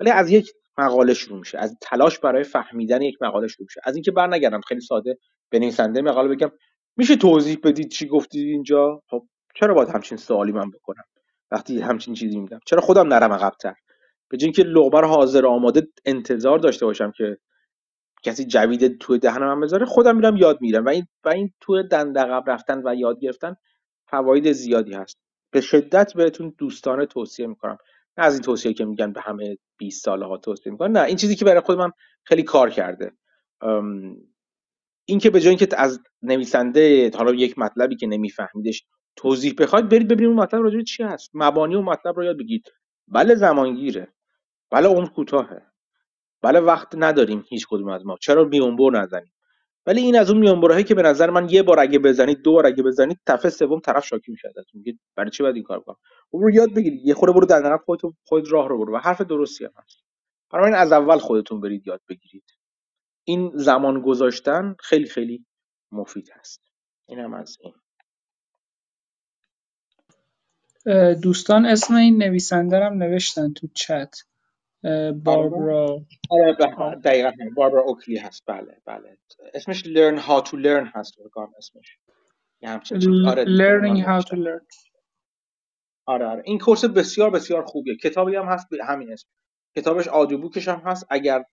ولی از یک مقاله شروع میشه. از تلاش برای فهمیدن یک مقاله شروع میشه. از اینکه برنگردم. خیلی ساده. به مقاله بگم. میشه توضیح بدید چی گفتید اینجا؟ خب چرا باید همچین سوالی من بکنم؟ وقتی همچین چیزی میدم چرا خودم نرم عقبتر؟ به جای اینکه لغبر حاضر آماده انتظار داشته باشم که کسی جوید توی دهن من بذاره خودم میرم یاد میرم و این و این توی دندقب رفتن و یاد گرفتن فواید زیادی هست. به شدت بهتون دوستانه توصیه می‌کنم. از این توصیه که میگن به همه 20 ساله ها توصیه می‌کنن نه این چیزی که برای خود من خیلی کار کرده. این که به جای اینکه از نویسنده حالا یک مطلبی که نمیفهمیدش توضیح بخواید برید ببینید اون مطلب راجع چی هست. مبانی و مطلب رو یاد بگیرید. بله زمانگیره. بله عمر کوتاهه. بله وقت نداریم هیچ کدوم از ما. چرا میونبر نزنیم؟ ولی این از اون میونبرهایی که به نظر من یه بار اگه بزنید دو بار اگه بزنید صفحه سوم طرف شاکی میشه ازتون. میگه برای چی باید این کار کنم؟ رو یاد بگیرید. یه خورده برو در نقب خودت خود راه رو برو و حرف درستی هم هست. برای از اول خودتون برید یاد بگیرید. این زمان گذاشتن خیلی خیلی مفید هست. اینم از این. دوستان اسم این نویسنده هم نوشتن تو چت. باربرا. آره دقیقا باربرا اوکلی هست. بله بله. اسمش learn how to learn هست بکنم اسمش. آره learning how to learn. آره آره. این کورس بسیار بسیار خوبیه. کتابی هم هست به همین اسم. کتابش آدیو بوکش هم هست. اگر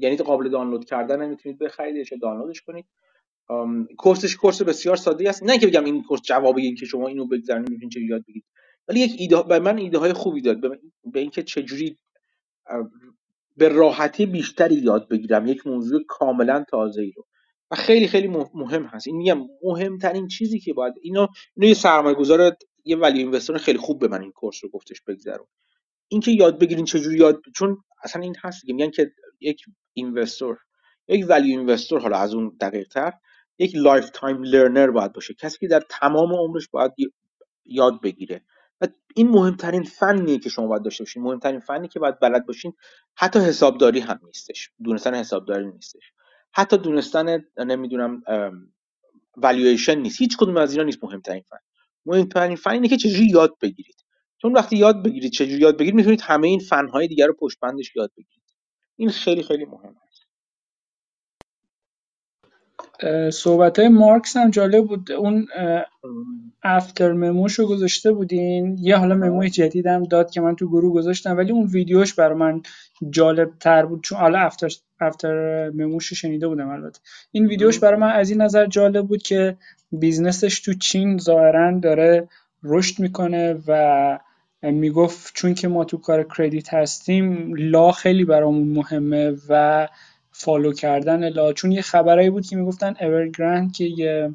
یعنی قابل دانلود کردن می‌تونید بخریدش یا دانلودش کنید. کورسش کورس بسیار ساده است. نه که بگم این کورس جوابی این که شما اینو بگذرونید می‌تونید چه یاد بگیرید. ولی یک ایده به من ایده های خوبی داد. به اینکه چجوری به راحتی بیشتری یاد بگیرم. یک موضوع کاملا تازه ای رو. و خیلی خیلی مهم هست. این میگم مهمترین چیزی که باید اینو اینو یه سرمایه گذار یه value investor خیلی خوب به من این course رو گفتش بگذرون. اینکه یاد بگیرین چجوری یاد چون اصلا این هست که میگن که یک investor یک value investor حالا از اون دقیق تر یک lifetime learner باید باشه. کسی که در تمام عمرش باید یاد بگیره. و این مهمترین فنیه که شما باید داشته باشین. مهمترین فنی که باید بلد باشین حتی حسابداری هم نیستش. دونستن حسابداری نیستش. حتی دونستن نمی‌دونم والویشن نیست. هیچ کدوم از اینا نیست مهمترین فن. مهمترین فن اینه که چجوری یاد بگیرید. چون وقتی یاد بگیرید چجوری یاد بگیرید می‌تونید همه این فنهای دیگر رو پشت بندش یاد بگیرید. این خیلی خیلی مهمه. صحبت های مارکس هم جالب بود. اون after memo ش رو گذاشته بودین. یه حالا memo ی جدیدم داد که من تو گروه گذاشتم ولی اون ویدیوش برای من جالب تر بود. چون حالا after, after memo ش رو شنیده بودم البته. این ویدیوش برای من از این نظر جالب بود که business ش تو چین ظاهرا داره رشد می‌کنه و می‌گفت چون که ما تو کار credit هستیم law خیلی برامون مهمه و follow کردن law. چون یه خبرایی بود که می‌گفتن Evergrande که یه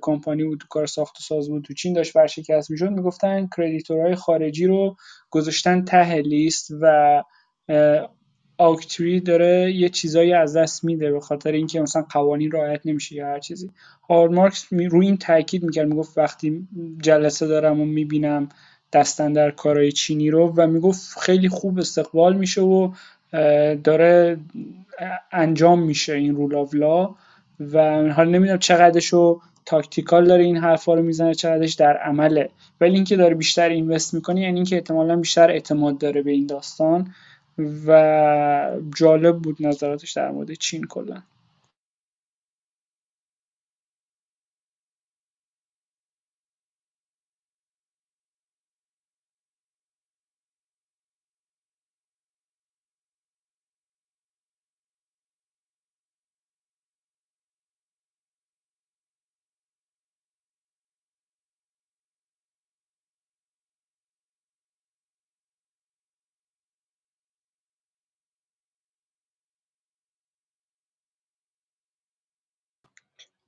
کمپانی بود تو کار ساخت و ساز بود تو چین داشت ورشکست می‌شد می‌گفتن creditor های خارجی رو گذاشتن ته لیست و Oaktree داره یه چیزایی از دست میده به خاطر اینکه مثلا قوانین رعایت نمیشه یا هر چیزی. هاوارد مارکس روی این تاکید می‌کرد می‌گفت وقتی جلسه دارم و می‌بینم دست اندرکارهای چینی رو و می‌گفت خیلی خوب استقبال میشه و داره انجام میشه این rule of law و حالا نمی‌دونم چقدرشو tactical داره این حرفا رو می‌زنه چقدرش در عمله. ولی اینکه داره بیشتر invest می‌کنه یعنی اینکه احتمالا بیشتر اعتماد داره به این داستان و جالب بود نظراتش در مورد چین کلا.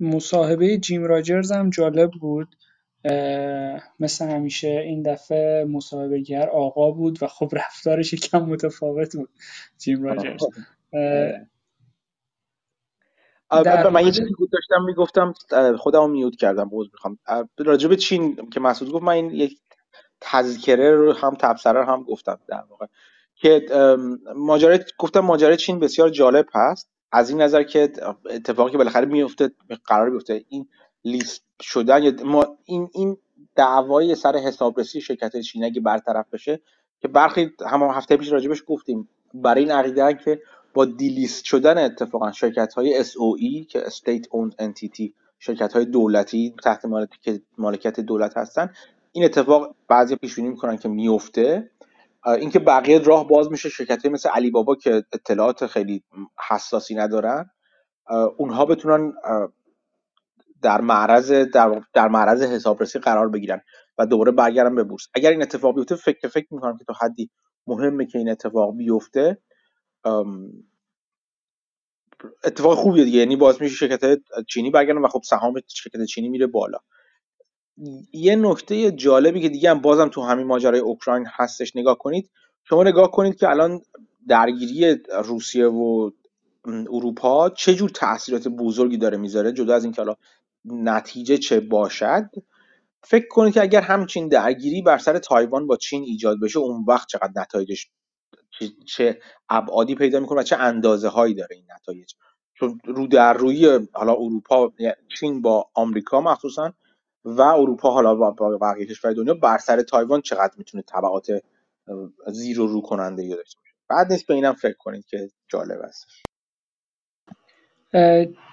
مصاحبه جیم راجرز هم جالب بود. مثل همیشه این دفعه مصاحبهگر آقا بود و خب رفتارش کم متفاوت بود. جیم راجرز. من یه چیزی بود داشتم می‌گفتم خودم میوت کردم بود می‌خوام. راجب چین که مسعود گفت من این یک تذکره رو هم تبصره هم گفتم در واقع. که ماجرا گفتم ماجرای چین بسیار جالب هست. از این نظر که اتفاقی که بالاخره میفته قرار بیفته. این لیست شدن یا ما این این دعوای سر حسابرسی شرکت چینی اگه برطرف بشه که برخی همون هفته پیش راجبش گفتیم. برای این عقیده که با دیلیست شدن اتفاقا شرکت های SOE که State Owned Entity شرکت های دولتی تحت مالکیت دولت هستن این اتفاق بعضی پیش بینی می‌کنن که میفته اینکه بقیه راه باز میشه شرکت مثل علی بابا که اطلاعات خیلی حساسی ندارن اونها بتونن در معرض در, در معرض حسابرسی قرار بگیرن و دوباره برگردن به بورس. اگر این اتفاق بیفته فکر فکر می‌کنم که تا حدی مهمه که این اتفاق بیفته اتفاق خوبیه دیگه. یعنی باز میشه شرکت چینی برگردن و خب سهام شرکت چینی میره بالا. یه نکته جالبی که دیگه هم بازم تو همین ماجرای اوکراین هستش نگاه کنید شما نگاه کنید که الان درگیری روسیه و اروپا چه جور تاثیرات بزرگی داره می‌ذاره؟ جدا از اینکه حالا نتیجه چه باشد فکر کنید که اگر همچین درگیری بر سر تایوان با چین ایجاد بشه اون وقت چقدر نتایجش چه ابعادی پیدا می‌کنه و چه اندازه هایی داره این نتایج؟ چون رو در روی حالا اروپا یعنی چین با آمریکا مخصوصا و اروپا حالا با بقیه کشور دنیا بر سر تایوان چقدر می‌تونه تبعات زیر و رو کننده یا داشته باشه؟ بعد نیست به اینم فکر کنید که جالب است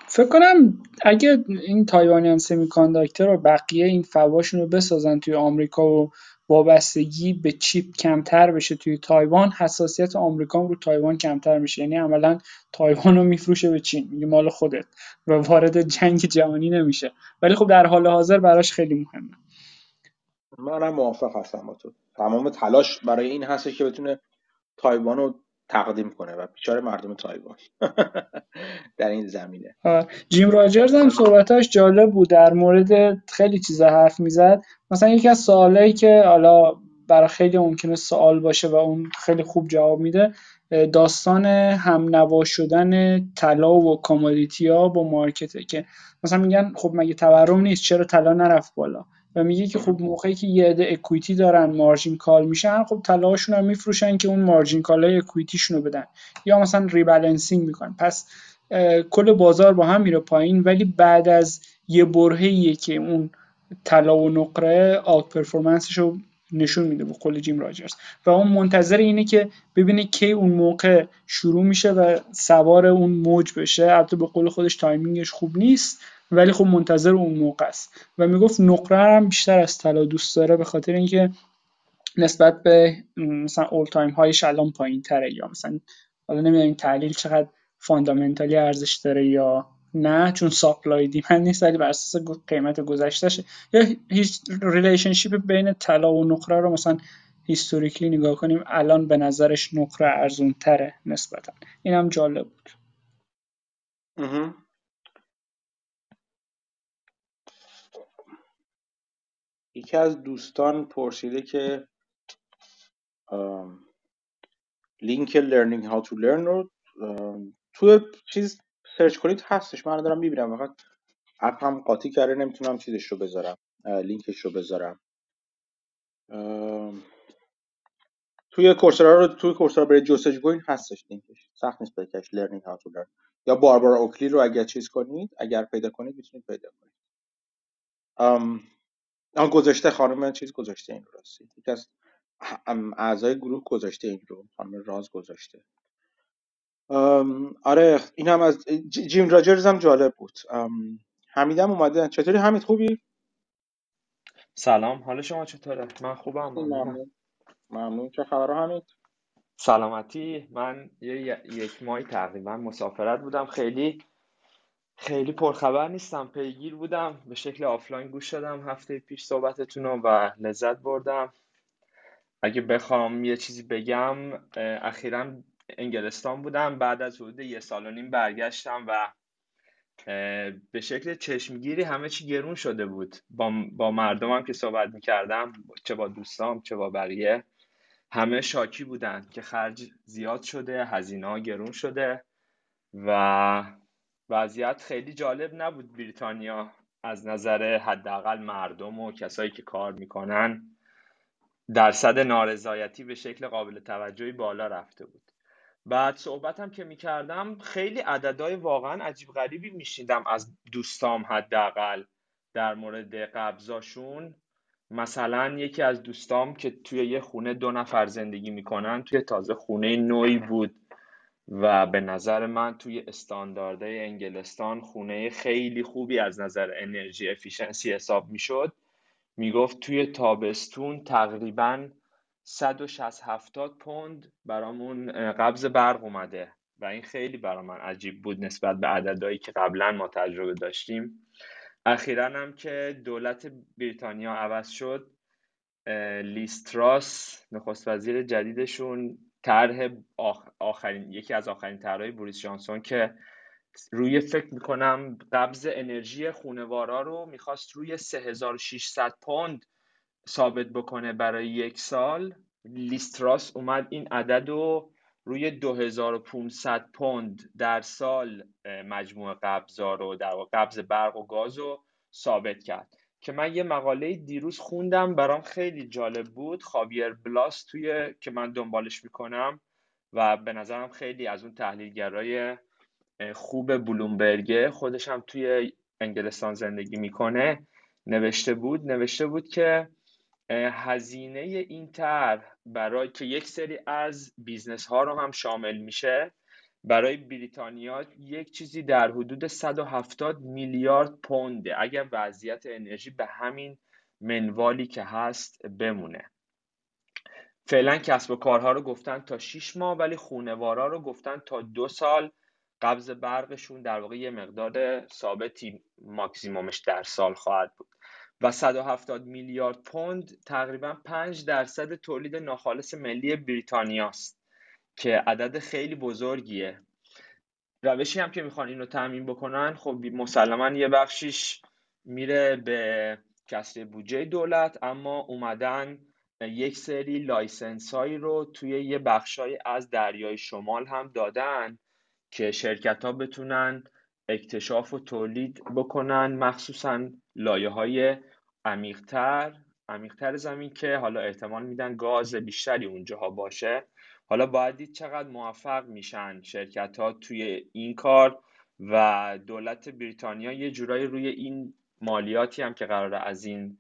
فکر کنم اگه این تایوانیان سمی کانداکتر و بقیه این fab هاشون رو بسازن توی آمریکا و وابستگی به چیپ کمتر بشه توی تایوان حساسیت آمریکا رو تایوان کمتر میشه. یعنی عملا تایوان رو میفروشه به چین. میگه مال خودت. و وارد جنگ جهانی نمیشه. ولی خب در حال حاضر براش خیلی مهمه. منم موافق هستم با تو. تمام تلاش برای این هست که بتونه تایوان رو تقدیم کنه و بیچاره مردم تایوان. در این زمینه. جیم راجرز هم صحبتاش جالب بود. در مورد خیلی چیزا حرف می‌زد. مثلا یکی از سوالایی که حالا برای خیلی ممکنه سوال باشه و اون خیلی خوب جواب میده داستان هم نوا شدن طلا و commodity ها با مارکته که مثلا میگن خب مگه تورم نیست؟ چرا طلا نرفت بالا؟ و میگه که خب موقعی که یه عده equity دارن margin call میشن خب طلاهاشون هم میفروشن که اون margin call های equity شون رو بدن. یا مثلا rebalancing می‌کنن. پس کل بازار با هم میره پایین ولی بعد از یه برهه‌ایه که اون طلا و نقره outperformance ش رو نشون میده به قول جیم راجرز. و اون منتظر اینه که ببینه کی اون موقع شروع میشه و سوار اون موج بشه. البته به قول خودش timing ش خوب نیست. ولی خب منتظر اون موقع است. و می‌گفت نقره هم بیشتر از طلا دوست داره به خاطر اینکه نسبت به مثلا all-time high ش الان پایین تره یا مثلا حالا نمی‌دونم تحلیل چقدر fundamentally ارزش داره یا نه چون supply demand نیست ولی بر اساس قیمت گذشتهشه یا هیچ relationship بین طلا و نقره رو مثلا historically نگاه کنیم الان به نظرش نقره ارزون تره نسبتا. این هم جالب بود. یکی از دوستان پرسیده که لینک Learning How to Learn رو توی چیز سرچ کنید هستش. من دارم می‌بینم. فقط اپ هم قاطی کرده نمی‌تونم چیزش رو بذارم لینکش رو بذارم. توی کورسرا رو توی کورسرا برای جستجو کنید هستش لینکش. سخت نیست بکش لرنینگ هاو تو لرن. یا باربارا اوکلی رو اگر چیز کنید اگر پیدا کنید می‌تونید پیدا کنید. گذاشته خانم چیز گذاشته این راستی. یکی از اعضای گروه گذاشته این رو خانم راز گذاشته. آره این هم از جیم راجرز هم جالب بود. حمیدم اومده. چطوری حمید خوبی؟ سلام. حال شما چطوره؟ من خوبم ممنون. ممنون. چه خبر حمید؟ سلامتی. من یه یک ماهی تقریبا مسافرت بودم. خیلی خیلی پرخبر نیستم پیگیر بودم به شکل آفلاین گوش شدم هفته پیش صحبتتون رو و لذت بردم. اگه بخوام یه چیزی بگم اخیرا انگلستان بودم بعد از حدود یه سال و نیم برگشتم و به شکل چشمگیری همه چی گرون شده بود. با, با مردمم که صحبت می‌کردم چه با دوستام چه با بقیه همه شاکی بودن که خرج زیاد شده هزینه ها گرون شده و وضعیت خیلی جالب نبود بریتانیا از نظر حداقل مردم و کسایی که کار می‌کنن درصد نارضایتی به شکل قابل توجهی بالا رفته بود. بعد صحبتم که می‌کردم خیلی عددهای واقعا عجیب غریبی میشیدم از دوستام حداقل در مورد قبضاشون. مثلا یکی از دوستام که توی یه خونه دو نفر زندگی می‌کنن توی تازه خونه نوعی بود. و به نظر من توی استانداردهای انگلستان خونه خیلی خوبی از نظر انرژی افیشنسی حساب می‌شد. می‌گفت توی تابستون تقریبا 160 70 پوند برامون قبض برق اومده و این خیلی برا من عجیب بود نسبت به عددهایی که قبلا ما تجربه داشتیم. اخیرا هم که دولت بریتانیا عوض شد لیستراس نخست وزیر جدیدشون طرح آخرین یکی از آخرین طرحهای بوریس جانسون که روی فکر می‌کنم قبض انرژی خونوارا رو می‌خواست روی 3600 پوند ثابت بکنه برای یک سال. لیستراس اومد این عدد رو روی 2500 پوند در سال مجموع قبضا رو در قبض برق و گاز رو ثابت کرد. که من یه مقاله دیروز خوندم برام خیلی جالب بود خاویر بلاس توی که من دنبالش می‌کنم و به نظرم خیلی از اون تحلیلگرای خوب بلومبرگه خودش هم توی انگلستان زندگی می‌کنه نوشته بود. نوشته بود که هزینه این طرح برای که یک سری از business ها رو هم شامل میشه برای بریتانیا یک چیزی در حدود 170 میلیارد پونده. اگر وضعیت انرژی به همین منوالی که هست بمونه. فعلا کسب و کارها رو گفتن تا 6 ماه ولی خونوارا رو گفتن تا دو سال. قبض برقشون در واقع یه مقدار ثابتی ماکسیمومش در سال خواهد بود. و 170 میلیارد پوند تقریبا 5 درصد تولید ناخالص ملی بریتانیاست. که عدد خیلی بزرگیه. روشی هم که می‌خوان اینو تأمین بکنن خب مسلما یه بخشیش میره به کسر بودجه دولت اما اومدن یک سری license هایی رو توی یه بخشای از دریای شمال هم دادن که شرکت ها بتونن اکتشاف و تولید بکنن مخصوصا لایه های عمیقتر عمیقتر زمین که حالا احتمال میدن گاز بیشتری اونجاها باشه. حالا باید دید چقدر موفق میشن شرکت ها توی این کار و دولت بریتانیا یه جورایی روی این مالیاتی هم که قراره از این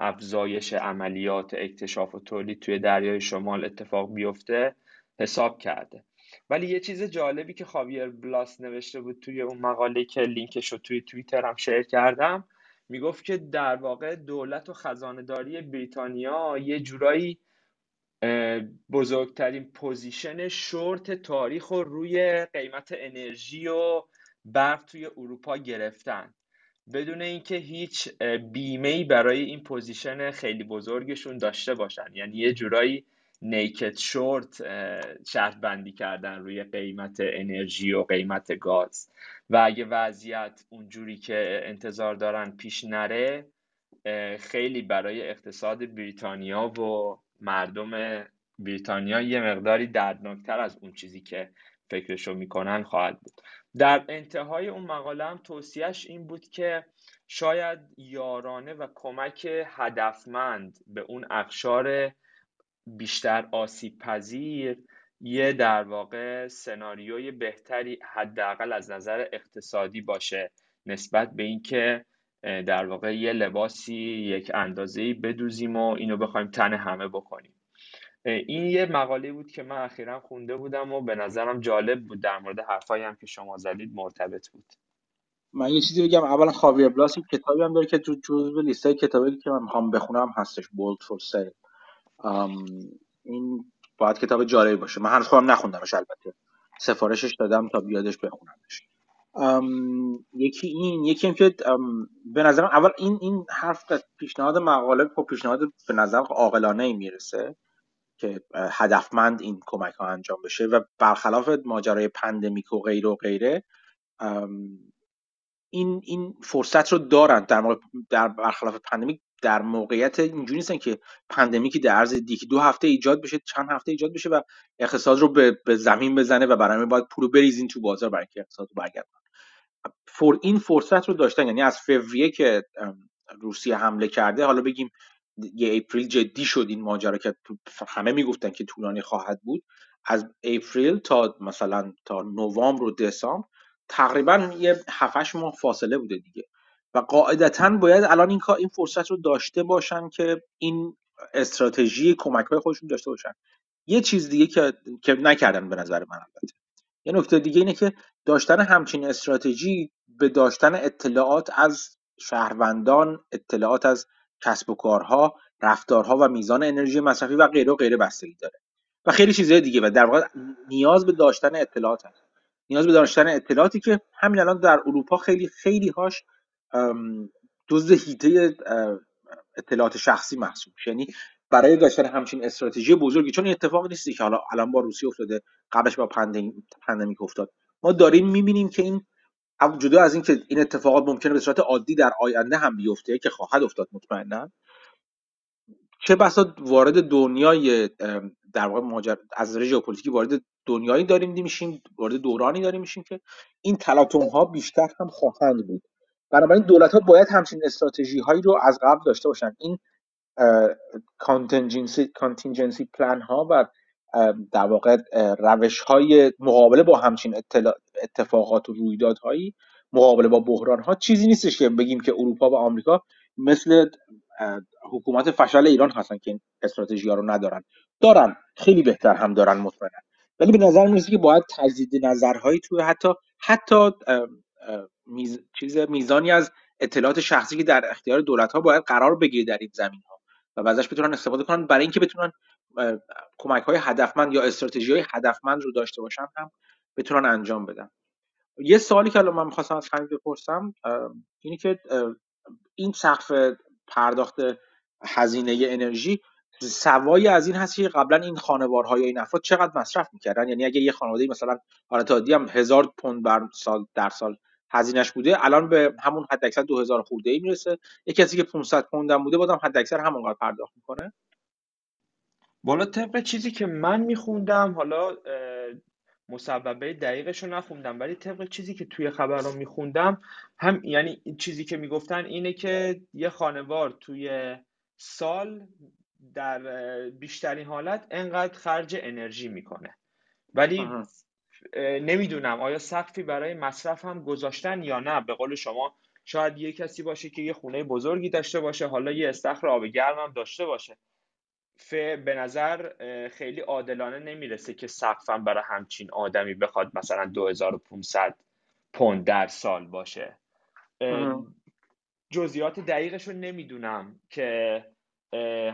افزایش عملیات اکتشاف و تولید توی دریای شمال اتفاق بیفته حساب کرده. ولی یه چیز جالبی که خاویر بلاس نوشته بود توی اون مقاله که لینکش رو توی توییتر هم share کردم می‌گفت که در واقع دولت و خزانه‌داری بریتانیا یه جورایی بزرگترین position short تاریخ رو روی قیمت انرژی و برق توی اروپا گرفتن. بدون اینکه هیچ بیمه ای برای این position خیلی بزرگشون داشته باشن. یعنی یه جورایی نیکت شورت شرط بندی کردن روی قیمت انرژی و قیمت گاز. و اگه وضعیت اونجوری که انتظار دارن پیش نره خیلی برای اقتصاد بریتانیا و مردم بریتانیا یه مقداری دردناکتر از اون چیزی که فکرشو می‌کنن خواهد بود. در انتهای اون مقاله هم توصیهش این بود که شاید یارانه و کمک هدفمند به اون اقشار بیشتر آسیب پذیر یه در واقع سناریوی بهتری حداقل از نظر اقتصادی باشه نسبت به اینکه در واقع یه لباسی یک اندازه بدوزیم و اینو بخوایم تن همه بکنیم. این یه مقاله بود که من اخیرا خونده بودم و به نظرم جالب بود در مورد حرفایی هم که شما زدید مرتبط بود. من یه چیزی بگم. اولا خاویر بلاس کتابی هم داره که تو جزو لیستای کتابی که من می‌خوام بخونم هستش بولد فور سیل این باید کتاب جالبی باشه. من هنوز خودم نخوندمش البته. سفارشش دادم تا بیادش بخونمش. یکی این یکی هم که به نظرم اول این این حرف پیشنهاد مقاله با پیشنهاد به نظر عاقلانه ای می‌رسه که هدفمند این کمک ها انجام بشه و برخلاف ماجرای pandemic و غیره و غیره این این فرصت رو دارن در در برخلاف pandemic در موقعیت اینجوری نیستن که pandemic ی در عرض دیگه دو هفته ایجاد بشه چند هفته ایجاد بشه و اقتصاد رو به, زمین بزنه و برای باید پول بریزین تو بازار برای اینکه اقتصاد رو برگردونن این فرصت رو داشتن. یعنی از فوریه که روسیه حمله کرده حالا بگیم یه اپریل جدی شد این ماجرا که همه می‌گفتن که طولانی خواهد بود. از اپریل تا مثلا تا نوامبر و دسامبر تقریبا یه 7 ماه فاصله بوده دیگه. و قاعدتا باید الان این این فرصت رو داشته باشن که این استراتژی کمک های خودشون داشته باشن. یه چیز دیگه که که نکردن به نظر من البته. یه نکته دیگه اینه که داشتن همچین استراتژی به داشتن اطلاعات از شهروندان اطلاعات از کسب و کارها رفتارها و میزان انرژی مصرفی و غیره و غیره بستگی داره. و خیلی چیزهای دیگه و در واقع نیاز به داشتن اطلاعات هست. نیاز به داشتن اطلاعاتی که همین الان در اروپا خیلی خیلی هاش دزد هیته اطلاعات شخصی محسوب یعنی برای داشتن همچین استراتژی بزرگی چون این اتفاق نیستی که حالا الان با روسیه افتاده قبلش با پندمیک افتاد. ما داریم می‌بینیم که این جدا از اینکه این اتفاقات ممکنه به صورت عادی در آینده هم بیفته که خواهد افتاد مطمئنا چه بسا وارد دنیای در واقع ماجرا از نظر ژئوپلیتیکی وارد دنیایی داریم میشیم وارد دورانی داریم میشیم که این تلاطم ها بیشتر هم خواهند بود. بنابراین دولت ها باید همچین استراتژی هایی رو از قبل داشته باشن. این contingency plan ها و در واقع روش های مقابله با همچین اتفاقات و رویدادهایی مقابله با بحران ها چیزی نیستش که بگیم که اروپا و آمریکا مثل حکومت فشل ایران هستن که این استراتژی ها رو ندارن. دارن. خیلی بهتر هم دارن مطمئنا. ولی به نظر می‌رسه که باید تجدید نظرهایی توی حتی حتی میز، چیز میزانی از اطلاعات شخصی که در اختیار دولت ها باید قرار بگیره در این زمین ها و ازش بتونن استفاده کنن برای اینکه بتونن کمک های هدفمند یا استراتژی های هدفمند رو داشته باشن هم بتونن انجام بدن. یه سوالی که الان من می‌خواستم از خمید بپرسم اینی که این سقف پرداخت هزینه انرژی سوایی از این هست که قبلا این خانوارهای این افراد چقدر مصرف می‌کردن؟ یعنی اگه یه خانواده مثلا حالت عادی هم هزار پوند بر سال در سال هزینهش بوده الان به همون حد اکثر 2000 خورده ای می‌رسه. یه کسی که 500 پوند هم بوده بازم حد اکثر همونقدر پرداخت می‌کنه. بالا طبق چیزی که من میخوندم حالا مسببه دقیقش رو نخوندم ولی طبق چیزی که توی خبر رو میخوندم هم یعنی چیزی که می‌گفتن اینه که یه خانوار توی سال در بیشترین حالت انقدر خرج انرژی می‌کنه. ولی نمی‌دونم. آیا سقفی برای مصرف هم گذاشتن یا نه؟ به قول شما شاید یه کسی باشه که یه خونه بزرگی داشته باشه حالا یه استخر آب گرم هم داشته باشه. به نظر خیلی عادلانه نمی‌رسه که سقفم برای همچین آدمی بخواد مثلا 2500 پوند در سال باشه. جزئیات دقیقش رو نمی‌دونم که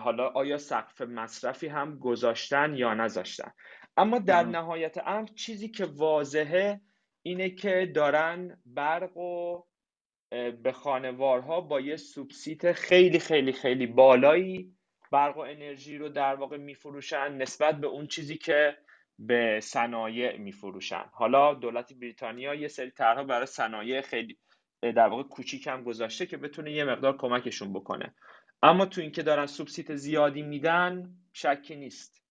حالا آیا سقف مصرفی هم گذاشتن یا نذاشتن. اما در نهایت امر چیزی که واضحه اینه که دارن برق و به خانوارها با یه سوبسیت خیلی خیلی خیلی بالایی برق و انرژی رو در واقع میفروشن نسبت به اون چیزی که به صنایع میفروشن. حالا دولت بریتانیا یه سری طرحها برای صنایع خیلی در واقع کوچیک هم گذاشته که بتونه یه مقدار کمکشون بکنه. اما تو اینکه دارن سوبسید زیادی میدن شکی نیست.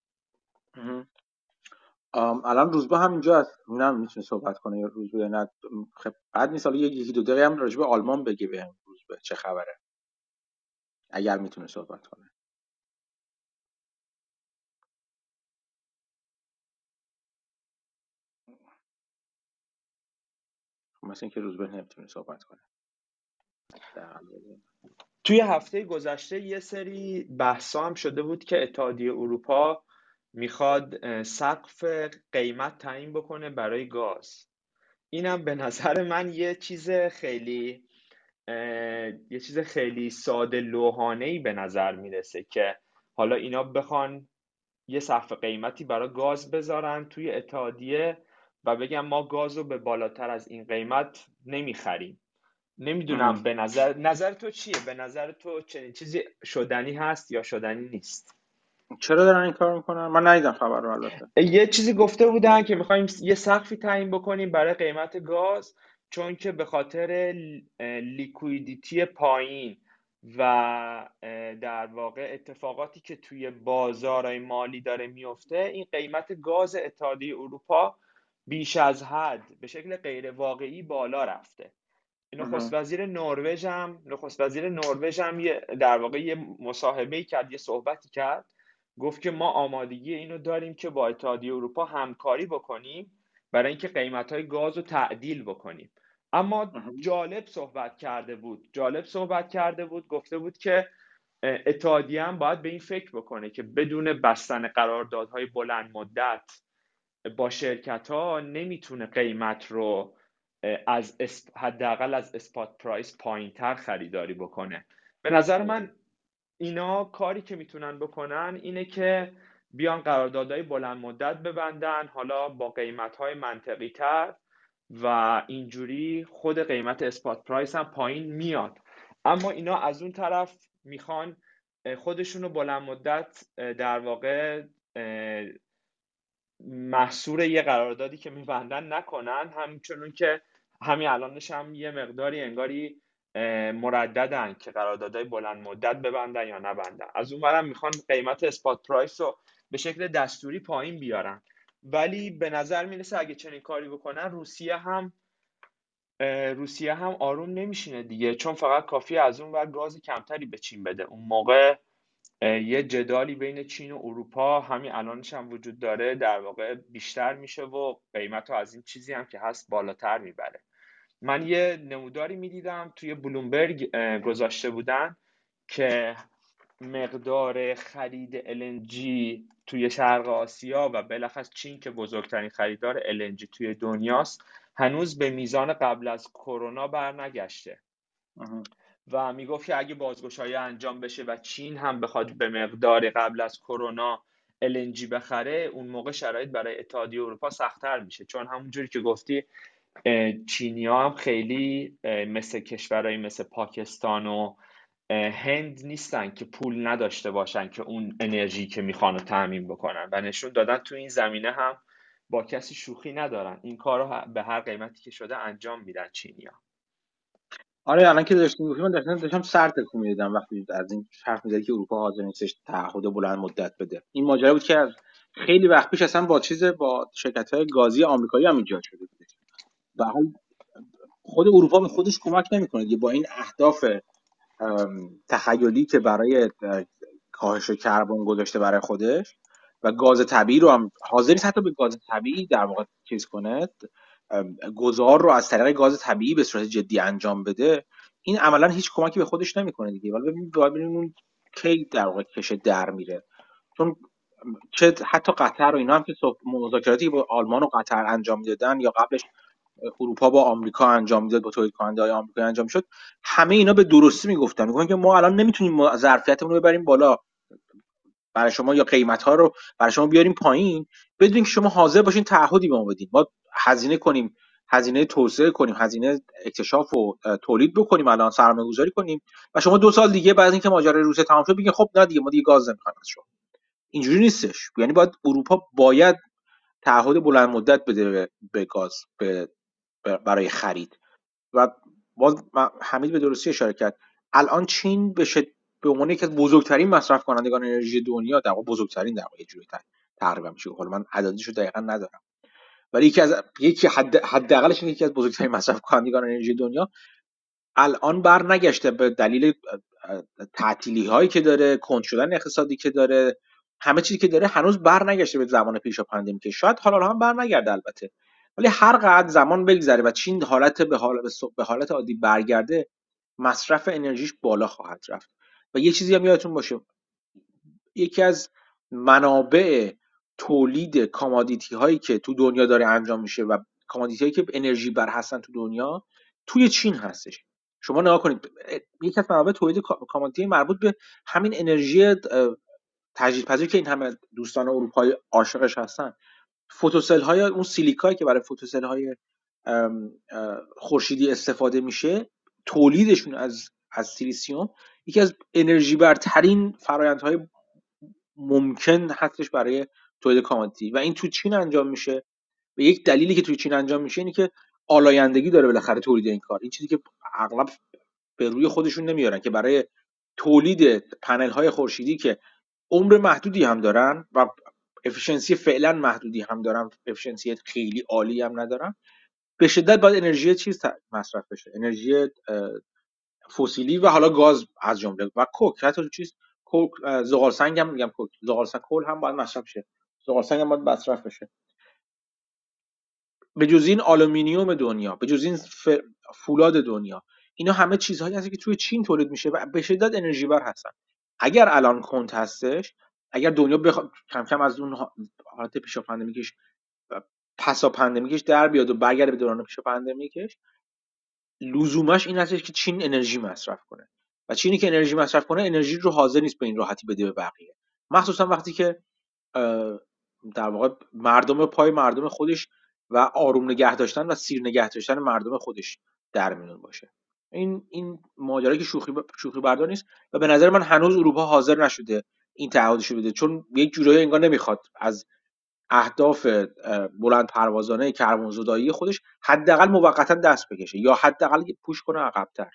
الان روزبه هم اینجا هست نه می‌تونه صحبت کنه یا روزبه نه. خب بعد حالا یکی دو دقیقه هم راجع به آلمان بگه به روزبه چه خبره. اگر می‌تونه صحبت کنه. خب، مثل اینکه روزبه نمی‌تونه صحبت کنه. توی هفته گذشته یه سری بحثا هم شده بود که اتحادیه اروپا می‌خواد سقف قیمت تعیین بکنه برای گاز. اینم به نظر من یه چیز خیلی یه چیز خیلی ساده لوحانه ای به نظر می‌رسه که حالا اینا بخوان یه سقف قیمتی برای گاز بذارن توی اتحادیه و بگم ما گاز رو به بالاتر از این قیمت نمی‌خریم. نمی‌دونم به نظر نظر تو چیه؟ به نظر تو چنین چیزی شدنی هست یا شدنی نیست؟ چرا دارن این کار می‌کنن؟ من ندیدم خبر رو البته. یه چیزی گفته بودن که می‌خوایم یه سقفی تعیین بکنیم برای قیمت گاز چون که به خاطر لیکویدیتی پایین و در واقع اتفاقاتی که توی بازارهای مالی داره میفته این قیمت گاز اتحادیه اروپا بیش از حد به شکل غیر واقعی بالا رفته. نخست وزیر نروژ هم نخست وزیر نروژ هم در واقع یه مصاحبه کرد یه صحبتی کرد گفت که ما آمادگی اینو داریم که با اتحادیه اروپا همکاری بکنیم برای اینکه قیمت های گاز رو تعدیل بکنیم. اما جالب صحبت کرده بود. جالب صحبت کرده بود گفته بود که اتحادیه هم باید به این فکر بکنه که بدون بستن قراردادهای بلند مدت با شرکت ها نمی‌تونه قیمت رو از حداقل از اسپات پرایس پایین تر خریداری بکنه. به نظر من اینا کاری که می‌تونن بکنن اینه که بیان قراردادهای بلند مدت ببندن حالا با قیمت های منطقی تر و اینجوری خود قیمت اسپات پرایس هم پایین میاد. اما اینا از اون طرف می‌خوان خودشون رو بلند مدت در واقع محصور یه قراردادی که میبندن نکنن. همچنون که همین الانش هم یه مقداری انگاری مرددن که قراردادهای بلند مدت ببندن یا نبندن. از اون می‌خوان قیمت اسپات پرایس رو به شکل دستوری پایین بیارن. ولی به نظر می‌رسه اگه چنین کاری بکنن روسیه هم روسیه هم آروم نمیشینه دیگه. چون فقط کافی از اون ور گاز کمتری به چین بده. اون موقع یه جدالی بین چین و اروپا همین الانش هم وجود داره. در واقع بیشتر میشه و قیمت رو از این چیزی هم که هست بالاتر می‌بره. من یه نموداری می‌دیدم توی بلومبرگ گذاشته بودن که مقدار خرید LNG توی شرق آسیا و بالاخص چین که بزرگترین خریدار LNG توی دنیاست هنوز به میزان قبل از کرونا برنگشته. و می‌گفت که اگه بازگشایی انجام بشه و چین هم بخواد به مقدار قبل از کرونا LNG بخره اون موقع شرایط برای اتحادیه اروپا سختتر میشه. چون همونجوری که گفتی چینی هم خیلی مثل کشورهایی مثل پاکستان و هند نیستن که پول نداشته باشن که اون انرژی که می‌خوان رو تامین بکنن. و نشون دادن تو این زمینه هم با کسی شوخی ندارن. این کار رو به هر قیمتی که شده انجام میدن چینی ها آره الان که داشتیم گفتیم من داشتم داشتم سر تکون می‌دادم وقتی از این حرف می‌زدی که اروپا حاضر نیستش تعهد بلند مدت بده. این ماجرا بود که خیلی وقت پیش اصلا با چیز با شرکت های گازی آمریکایی هم ایجاد شده بود. و خود اروپا به خودش کمک نمی‌کنه با این اهداف تخیلی که برای کاهش کربن گذاشته برای خودش و گاز طبیعی رو هم حاضر حتی به گاز طبیعی در واقع چیز کنه گذار رو از طریق گاز طبیعی به صورت جدی انجام بده این عملا هیچ کمکی به خودش نمی‌کنه دیگه. ولی ببینیم اون کی در واقع کشه در میره. چون چه حتی قطر و اینا هم که مذاکراتی با آلمان و قطر انجام می‌دادن یا قبلش اروپا با آمریکا انجام می‌داد با تولید کننده های آمریکا انجام شد همه اینا به درستی می‌گفتن. می‌گفتن که ما الان نمی‌تونیم ظرفیتمون رو ببریم بالا. برای شما یا قیمت ها رو برای شما بیاریم پایین. بدون که شما حاضر باشین تعهدی به ما بدین. ما هزینه کنیم هزینه توسعه کنیم هزینه اکتشاف و تولید بکنیم الان سرمایه گذاری کنیم و شما دو سال دیگه بعد اینکه ماجرای روسیه تمام شد بگین خب نه دیگه ما دیگه گاز نمی‌خوایم از شما. اینجوری نیستش. یعنی باید اروپا باید تعهد بلند مدت بده به گاز به برای خرید. و باز حمید به درستی اشاره کرد. الان چین به به عنوان یکی از بزرگترین مصرف کنندگان انرژی دنیا در واقع بزرگترین در واقع جوری تقریبا میشه حالا من عددیشو دقیقا ندارم. ولی یکی از یکی حد حداقلش یکی از بزرگترین مصرف کنندگان انرژی دنیا الان بر نگشته به دلیل تعطیلی هایی که داره کند شدن اقتصادی که داره همه چیزی که داره هنوز بر نگشته به زمان پیش پندمی که شاید حالا هم بر نگرده البته. ولی هر قدر زمان بگذره و چین حالت به حالت عادی برگرده مصرف انرژیش بالا خواهد رفت. و یه چیزی هم یادتون باشه. یکی از منابع تولید commodity هایی که تو دنیا داره انجام میشه و commodity هایی که انرژی بر هستن تو دنیا توی چین هستش. شما نگاه کنید یکی از منابع تولید commodity مربوط به همین انرژی تجدیدپذیر که این همه دوستان اروپایی عاشقش هستن. photocell های اون سیلیکایی که برای photocell های خورشیدی استفاده میشه تولیدشون از از سیلیسیوم یکی از انرژی برترین فرایندهای ممکن هستش برای تولید commodity. و این تو چین انجام میشه. و یک دلیلی که توی چین انجام میشه اینه که آلایندگی داره بالاخره تولید این کار. این چیزی که اغلب به روی خودشون نمیارن که برای تولید پنل های خورشیدی که عمر محدودی هم دارن و efficiency فعلا محدودی هم دارن efficiency خیلی عالی هم ندارن به شدت باید انرژی چیز مصرف بشه انرژی فسیلی و حالا گاز از جمله و coke. حتی چیز coke زغال سنگ هم میگم coke زغال سنگ coal هم باید مصرف شه. زغال سنگ هم باید مصرف بشه. به جز این آلومینیوم دنیا به جز این فولاد دنیا اینا همه چیزهایی هست که توی چین تولید میشه و به شدت انرژی بر هستن. اگر الان کند هستش اگر دنیا بخ... کم کم از اون حالت پیش pandemic ش پسا pandemic ش در بیاد و برگرده به دوران پیش pandemic ش لزومش این هستش که چین انرژی مصرف کنه. و چینی که انرژی مصرف کنه انرژی رو حاضر نیست به این راحتی بده به بقیه. مخصوصا وقتی که در واقع مردم پای مردم خودش و آروم نگه داشتن و سیر نگه داشتن مردم خودش در میون باشه. این این ماجرایی که شوخی شوخی بردار نیست و به نظر من هنوز اروپا حاضر نشده این تعهدش بده. چون یک جورایی انگار نمی‌خواد از اهداف بلند پروازانه کربن خودش حداقل موقتا دست بکشه یا حداقل پوش کنه عقبتر.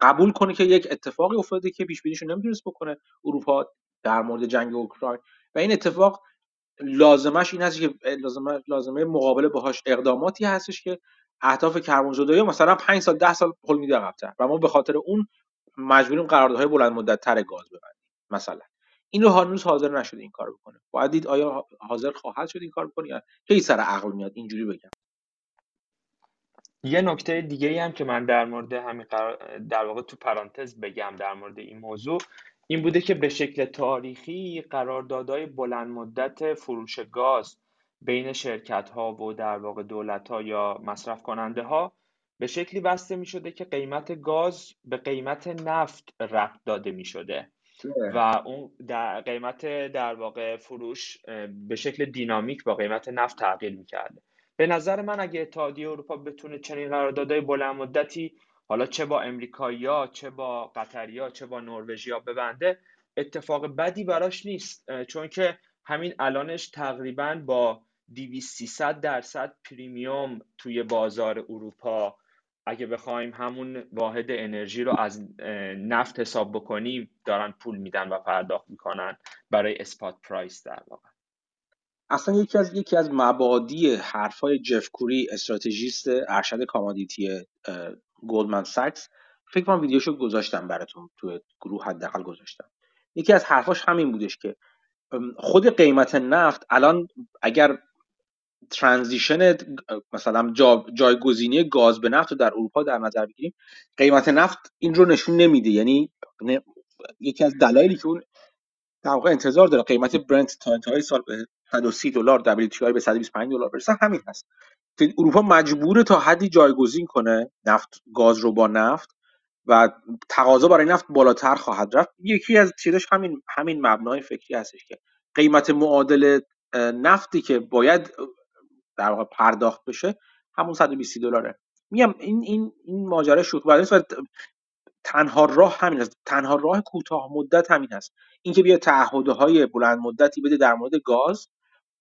قبول کنه که یک اتفاقی افتاده که پیش بینیشو نمی‌تونست بکنه. اروپا در مورد جنگ اوکراین. و این اتفاق لازمش این هست که لازمه, لازمه مقابله باهاش اقداماتی هستش که اهداف کربن زدایی مثلا 5 سال 10 سال پل میده عقب‌تر. و ما به خاطر اون مجبوریم قراردادهای بلند مدت تر گاز ببندیم مثلا. این رو هنوز حاضر نشده این کار بکنه. باید دید آیا حاضر خواهد شد این کار بکنه یا کی سر عقل میاد اینجوری بگم. یه نکته دیگه ای هم که من در مورد همین در واقع تو پرانتز بگم در مورد این موضوع این بوده که به شکل تاریخی قراردادهای بلند مدت فروش گاز بین شرکت ها و در واقع دولت ها یا مصرف کننده ها به شکلی بسته می شده که قیمت گاز به قیمت نفت رفت داده می شده و اون در قیمت در واقع فروش به شکل دینامیک با قیمت نفت تغییر می کرده به نظر من اگه اتحادیه اروپا بتونه چنین قراردادهای بلند مدتی حالا چه با امریکایی‌ها چه با قطریا چه با نروژیا ببنده اتفاق بدی براش نیست. چون که همین الانش تقریبا با 200 درصد premium توی بازار اروپا اگه بخوایم همون واحد انرژی رو از نفت حساب بکنیم دارن پول میدن و پرداخت می‌کنن برای spot price در واقع. اصلا یکی از یکی از مبادی حرفای جف کوری استراتژیست ارشد commodity گلدمن ساکس فکر کنم ویدیوشو گذاشتم براتون تو گروه حداقل گذاشتم. یکی از حرفاش همین بودش که خود قیمت نفت الان اگر ترانزیشن مثلا جا جایگزینی گاز به نفت رو در اروپا در نظر بگیریم قیمت نفت این رو نشون نمیده. یعنی یکی از دلایلی که اون در واقع انتظار داره قیمت برنت تا انتهای سال به 130 دلار WTI به 125 دلار برسه همین هست. اروپا مجبوره تا حدی جایگزین کنه نفت گاز رو با نفت و تقاضا برای نفت بالاتر خواهد رفت. یکی از چیزش همین همین مبنای فکری هستش که قیمت معادل نفتی که باید در واقع پرداخت بشه همون 120 دلاره. میگم این این این ماجرا شوخی و تنها راه همین است. تنها راه کوتاه مدت همین است اینکه بیا تعهدهای بلند مدتی بده در مورد گاز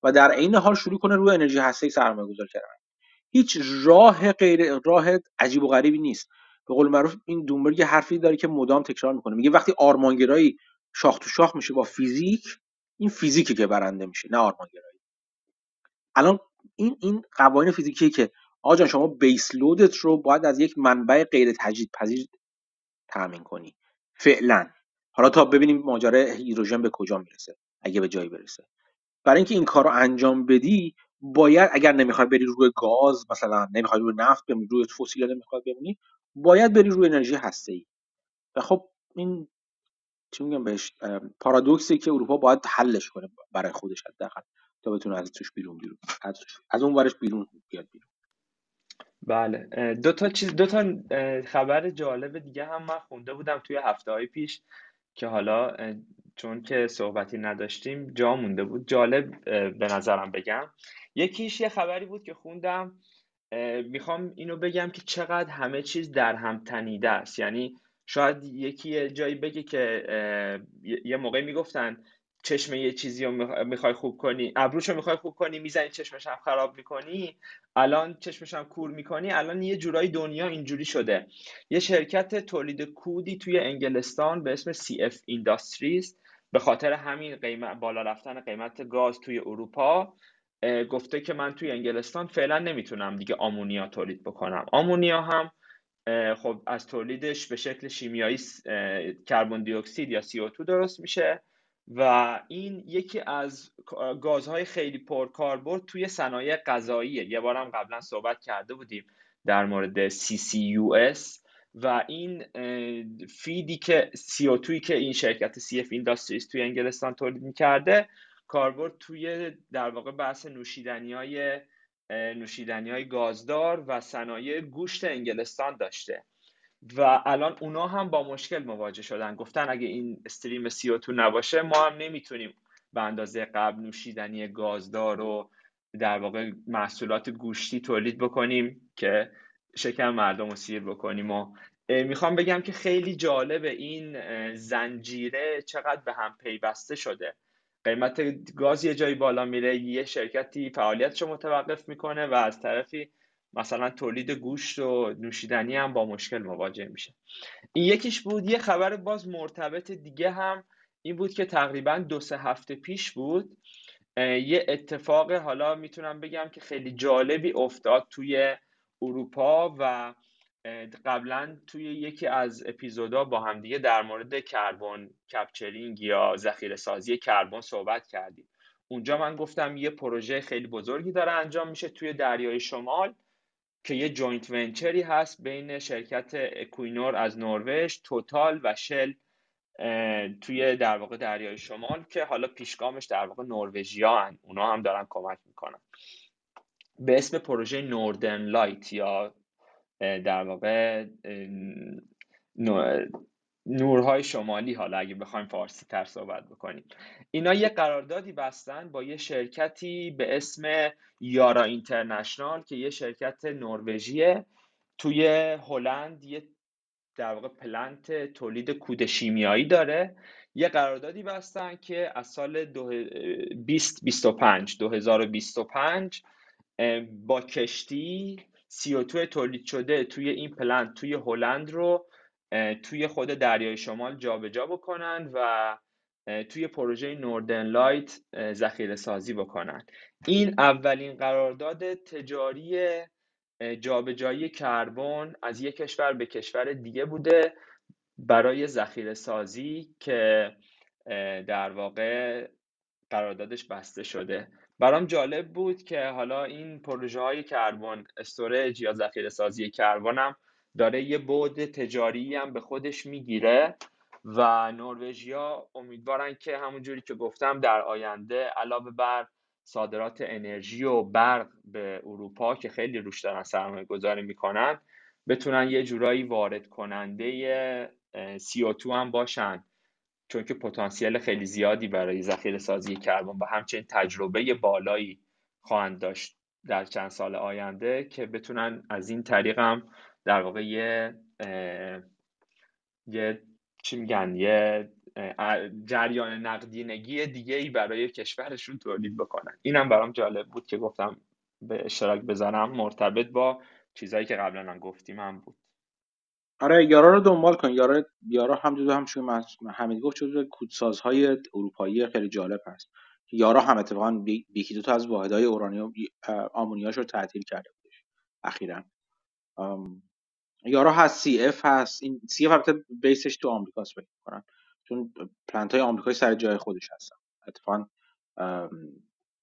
و در عین حال شروع کنه روی انرژی هسته‌ای سرمایه گذاری کردن. هیچ راه غیر راه عجیب و غریبی نیست. به قول معروف این دومبرگ حرفی داره که مدام تکرار می‌کنه. میگه وقتی آرمانگرایی شاخ تو شاخ میشه با فیزیک این فیزیکی که برنده میشه نه آرمانگرایی. الان این این قوانین فیزیکی که آقا شما بیس لودت رو باید از یک منبع غیر تجدید پذیر تامین کنی. فعلا. حالا تا ببینیم ماجرای هیدروژن به کجا می‌رسه اگه به جایی برسه. برای اینکه این کار رو انجام بدی باید اگر نمی‌خوای بری روی گاز مثلا نمی‌خوای روی نفت بمونی روی فسیل نمی‌خوای بمونی باید بری روی انرژی هسته ای و خب این چی میگم بهش پارادوکسی که اروپا باید حلش کنه برای خودش حداقل. تا بتونه از توش بیرون بیرون از, اون ورش بیرون بیاد بیرون. بله دو تا چیز دو تا خبر جالب دیگه هم من خونده بودم توی هفته های پیش که حالا چون که صحبتی نداشتیم جا مونده بود. جالب به نظرم بگم. یکیش یه خبری بود که خوندم می‌خوام اینو بگم که چقدر همه چیز در هم تنیده است. یعنی شاید یکی جایی بگه که یه موقع می‌گفتن چشم یه چیزی رو می‌خوای خوب کنی. ابروش رو می‌خوای خوب کنی می‌زنی چشمش هم خراب می‌کنی. الان چشمش هم کور می‌کنی. الان یه جورایی دنیا اینجوری شده. یه شرکت تولید کودی توی انگلستان به اسم CF Industries به خاطر همین قیمت بالا رفتن قیمت گاز توی اروپا گفته که من توی انگلستان فعلا نمی‌تونم دیگه آمونیا تولید بکنم. آمونیا هم خب از تولیدش به شکل شیمیایی کربن دی اکسید یا CO2 درست میشه. و این یکی از گازهای خیلی پرکاربرد توی صنایع غذاییه. یه بارم قبلا صحبت کرده بودیم در مورد CCUS و این فیدی که CO2 که این شرکت CF Industries توی انگلستان تولید می‌کرده کاربرد توی در واقع بحث نوشیدنی های نوشیدنی های گازدار و صنایع گوشت انگلستان داشته. و الان اونا هم با مشکل مواجه شدن. گفتن اگه این استریم CO2 نباشه ما هم نمی‌تونیم به اندازه قبل نوشیدنی گازدار و در واقع محصولات گوشتی تولید بکنیم که شکم مردم رو سیر بکنیم. و می‌خوام بگم که خیلی جالب این زنجیره چقدر به هم پیوسته شده. قیمت گاز یه جایی بالا میره یه شرکتی فعالیتش رو متوقف می‌کنه و از طرفی مثلا تولید گوشت و نوشیدنی هم با مشکل مواجه میشه. این یکیش بود. یه خبر باز مرتبط دیگه هم این بود که تقریبا دو سه هفته پیش بود. یه اتفاق حالا می‌تونم بگم که خیلی جالبی افتاد توی اروپا و قبلا توی یکی از اپیزودا با همدیگه در مورد carbon capturing یا ذخیره سازی کربن صحبت کردیم. اونجا من گفتم یه پروژه خیلی بزرگی داره انجام میشه توی دریای شمال. که یه joint venture ی هست بین شرکت اکوینور از نروژ توتال و شل توی در واقع دریای شمال که حالا پیشگامش در واقع نروژیا هن. اونا هم دارن کمک می‌کنن به اسم پروژه نوردن لایت یا در واقع نورهای شمالی حالا اگه بخوایم فارسی تر صحبت بکنیم. اینا یه قراردادی بستن با یه شرکتی به اسم یارا اینترنشنال که یه شرکت نروژیه. توی هلند یه در واقع plant تولید کود شیمیایی داره. یه قراردادی بستن که از سال 2025 2025 با کشتی CO2 تولید شده توی این plant توی هلند رو توی خود دریای شمال جابجا جا بکنن و توی پروژه Northern Light ذخیره سازی بکنن. این اولین قرارداد تجاری جابجایی کربن از یک کشور به کشور دیگه بوده برای ذخیره سازی که در واقع قراردادش بسته شده. برام جالب بود که حالا این پروژه های کربن استوریج یا ذخیره سازی کربن هم داره یه بعد تجاری هم به خودش می‌گیره و نروژیا امیدوارن که همونجوری که گفتم در آینده علاوه بر صادرات انرژی و برق به اروپا که خیلی روش دارن سرمایه گذاری می‌کنن بتونن یه جورایی وارد کننده CO2 هم باشن. چون که پتانسیل خیلی زیادی برای ذخیره سازی کربن و همچنین تجربه بالایی خواهند داشت در چند سال آینده که بتونن از این طریق هم در واقع یه یه چی میگن یه جریان نقدینگی دیگه ای برای کشورشون تولید بکنن. اینم برام جالب بود که گفتم به اشتراک بذارم. مرتبط با چیزهایی که قبلا هم گفتیم هم بود. آره یارا رو دنبال کن. یارا یارا هم جزو همشون همین گفت جزو کودسازهای اروپایی خیلی جالب هست. یارا هم اتفاقا یکی دو تا از واحدهای اوره و آمونیاکش رو تعطیل کرده بودش. اخیرا. یارا هست CF هست. این CF البته بیسش تو آمریکاست فکر کنم چون پلنت های آمریکایی سر جای خودش هستن. اتفاقا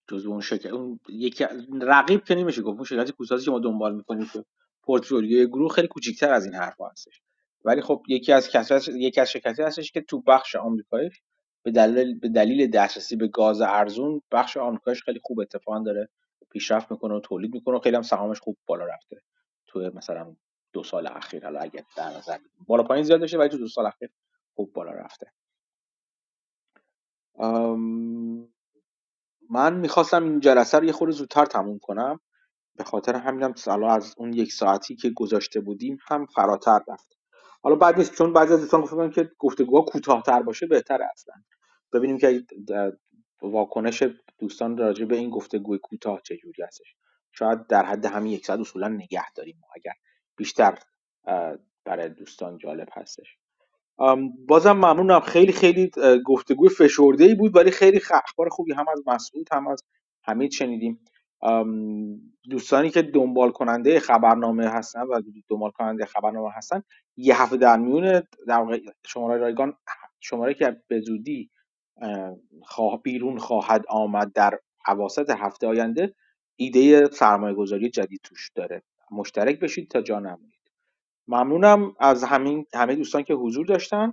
جزو اون شرکت اون یکی رقیب که نمیشه گفت اون شرکتی کوسازی که ما دنبال می‌کنیم که پورتفولیوی گروه خیلی کوچیک‌تر از این حرفا هستش. ولی خب یکی از کسات یکی از شرکتی هستش که تو بخش آمریکاییش به دلیل به دلیل دسترسی به گاز ارزون بخش آمریکاییش خیلی خوب اتفاقا داره پیشرفت می‌کنه و تولید می‌کنه و خیلی هم سهامش خوب بالا رفته. تو مثلا دو سال اخیر حالا اگه در نظر بالا پایین زیاد بشه ولی تو دو سال اخیر خوب بالا رفته. من می‌خواستم این جلسه رو یه خورده زودتر تموم کنم. به خاطر همینم حالا از اون یک ساعتی که گذاشته بودیم هم فراتر رفت. حالا بعد چون بعضی از دوستان گفتن که گفتگوها کوتاهتر باشه بهتره اصلا. ببینیم که واکنش دوستان راجع به این گفتگوی کوتاه چجوری هستش. شاید در حد همین یک ساعت اصولا نگه داریم. اگر بیشتر برای دوستان جالب هستش. بازم ممنونم. خیلی خیلی گفتگوی فشرده ای بود ولی خیلی اخبار خوبی هم از مسعود هم از حمید شنیدیم. دوستانی که دنبال کننده خبرنامه هستن و دنبال کننده خبرنامه هستن یه هفته در میون در شماره رایگان شماره که به زودی خواه بیرون خواهد آمد در اواسط هفته آینده ایده سرمایه گذاری جدید توش داره. مشترک بشید تا جا نمونید. ممنونم از همین همه دوستان که حضور داشتن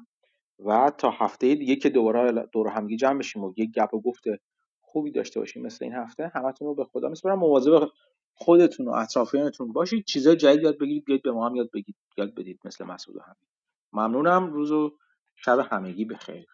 و تا هفته دیگه که دوباره دور همگی جمع بشیم و یک گپ و گفت خوبی داشته باشیم مثل این هفته همتون رو به خدا میسپارم. مواظب خودتون و اطرافیانتون باشید. چیزای جدید یاد بگیرید بیاید به ما هم یاد بگید یاد بدید مثل مسعود همین ممنونم. روز و شب همگی بخیر.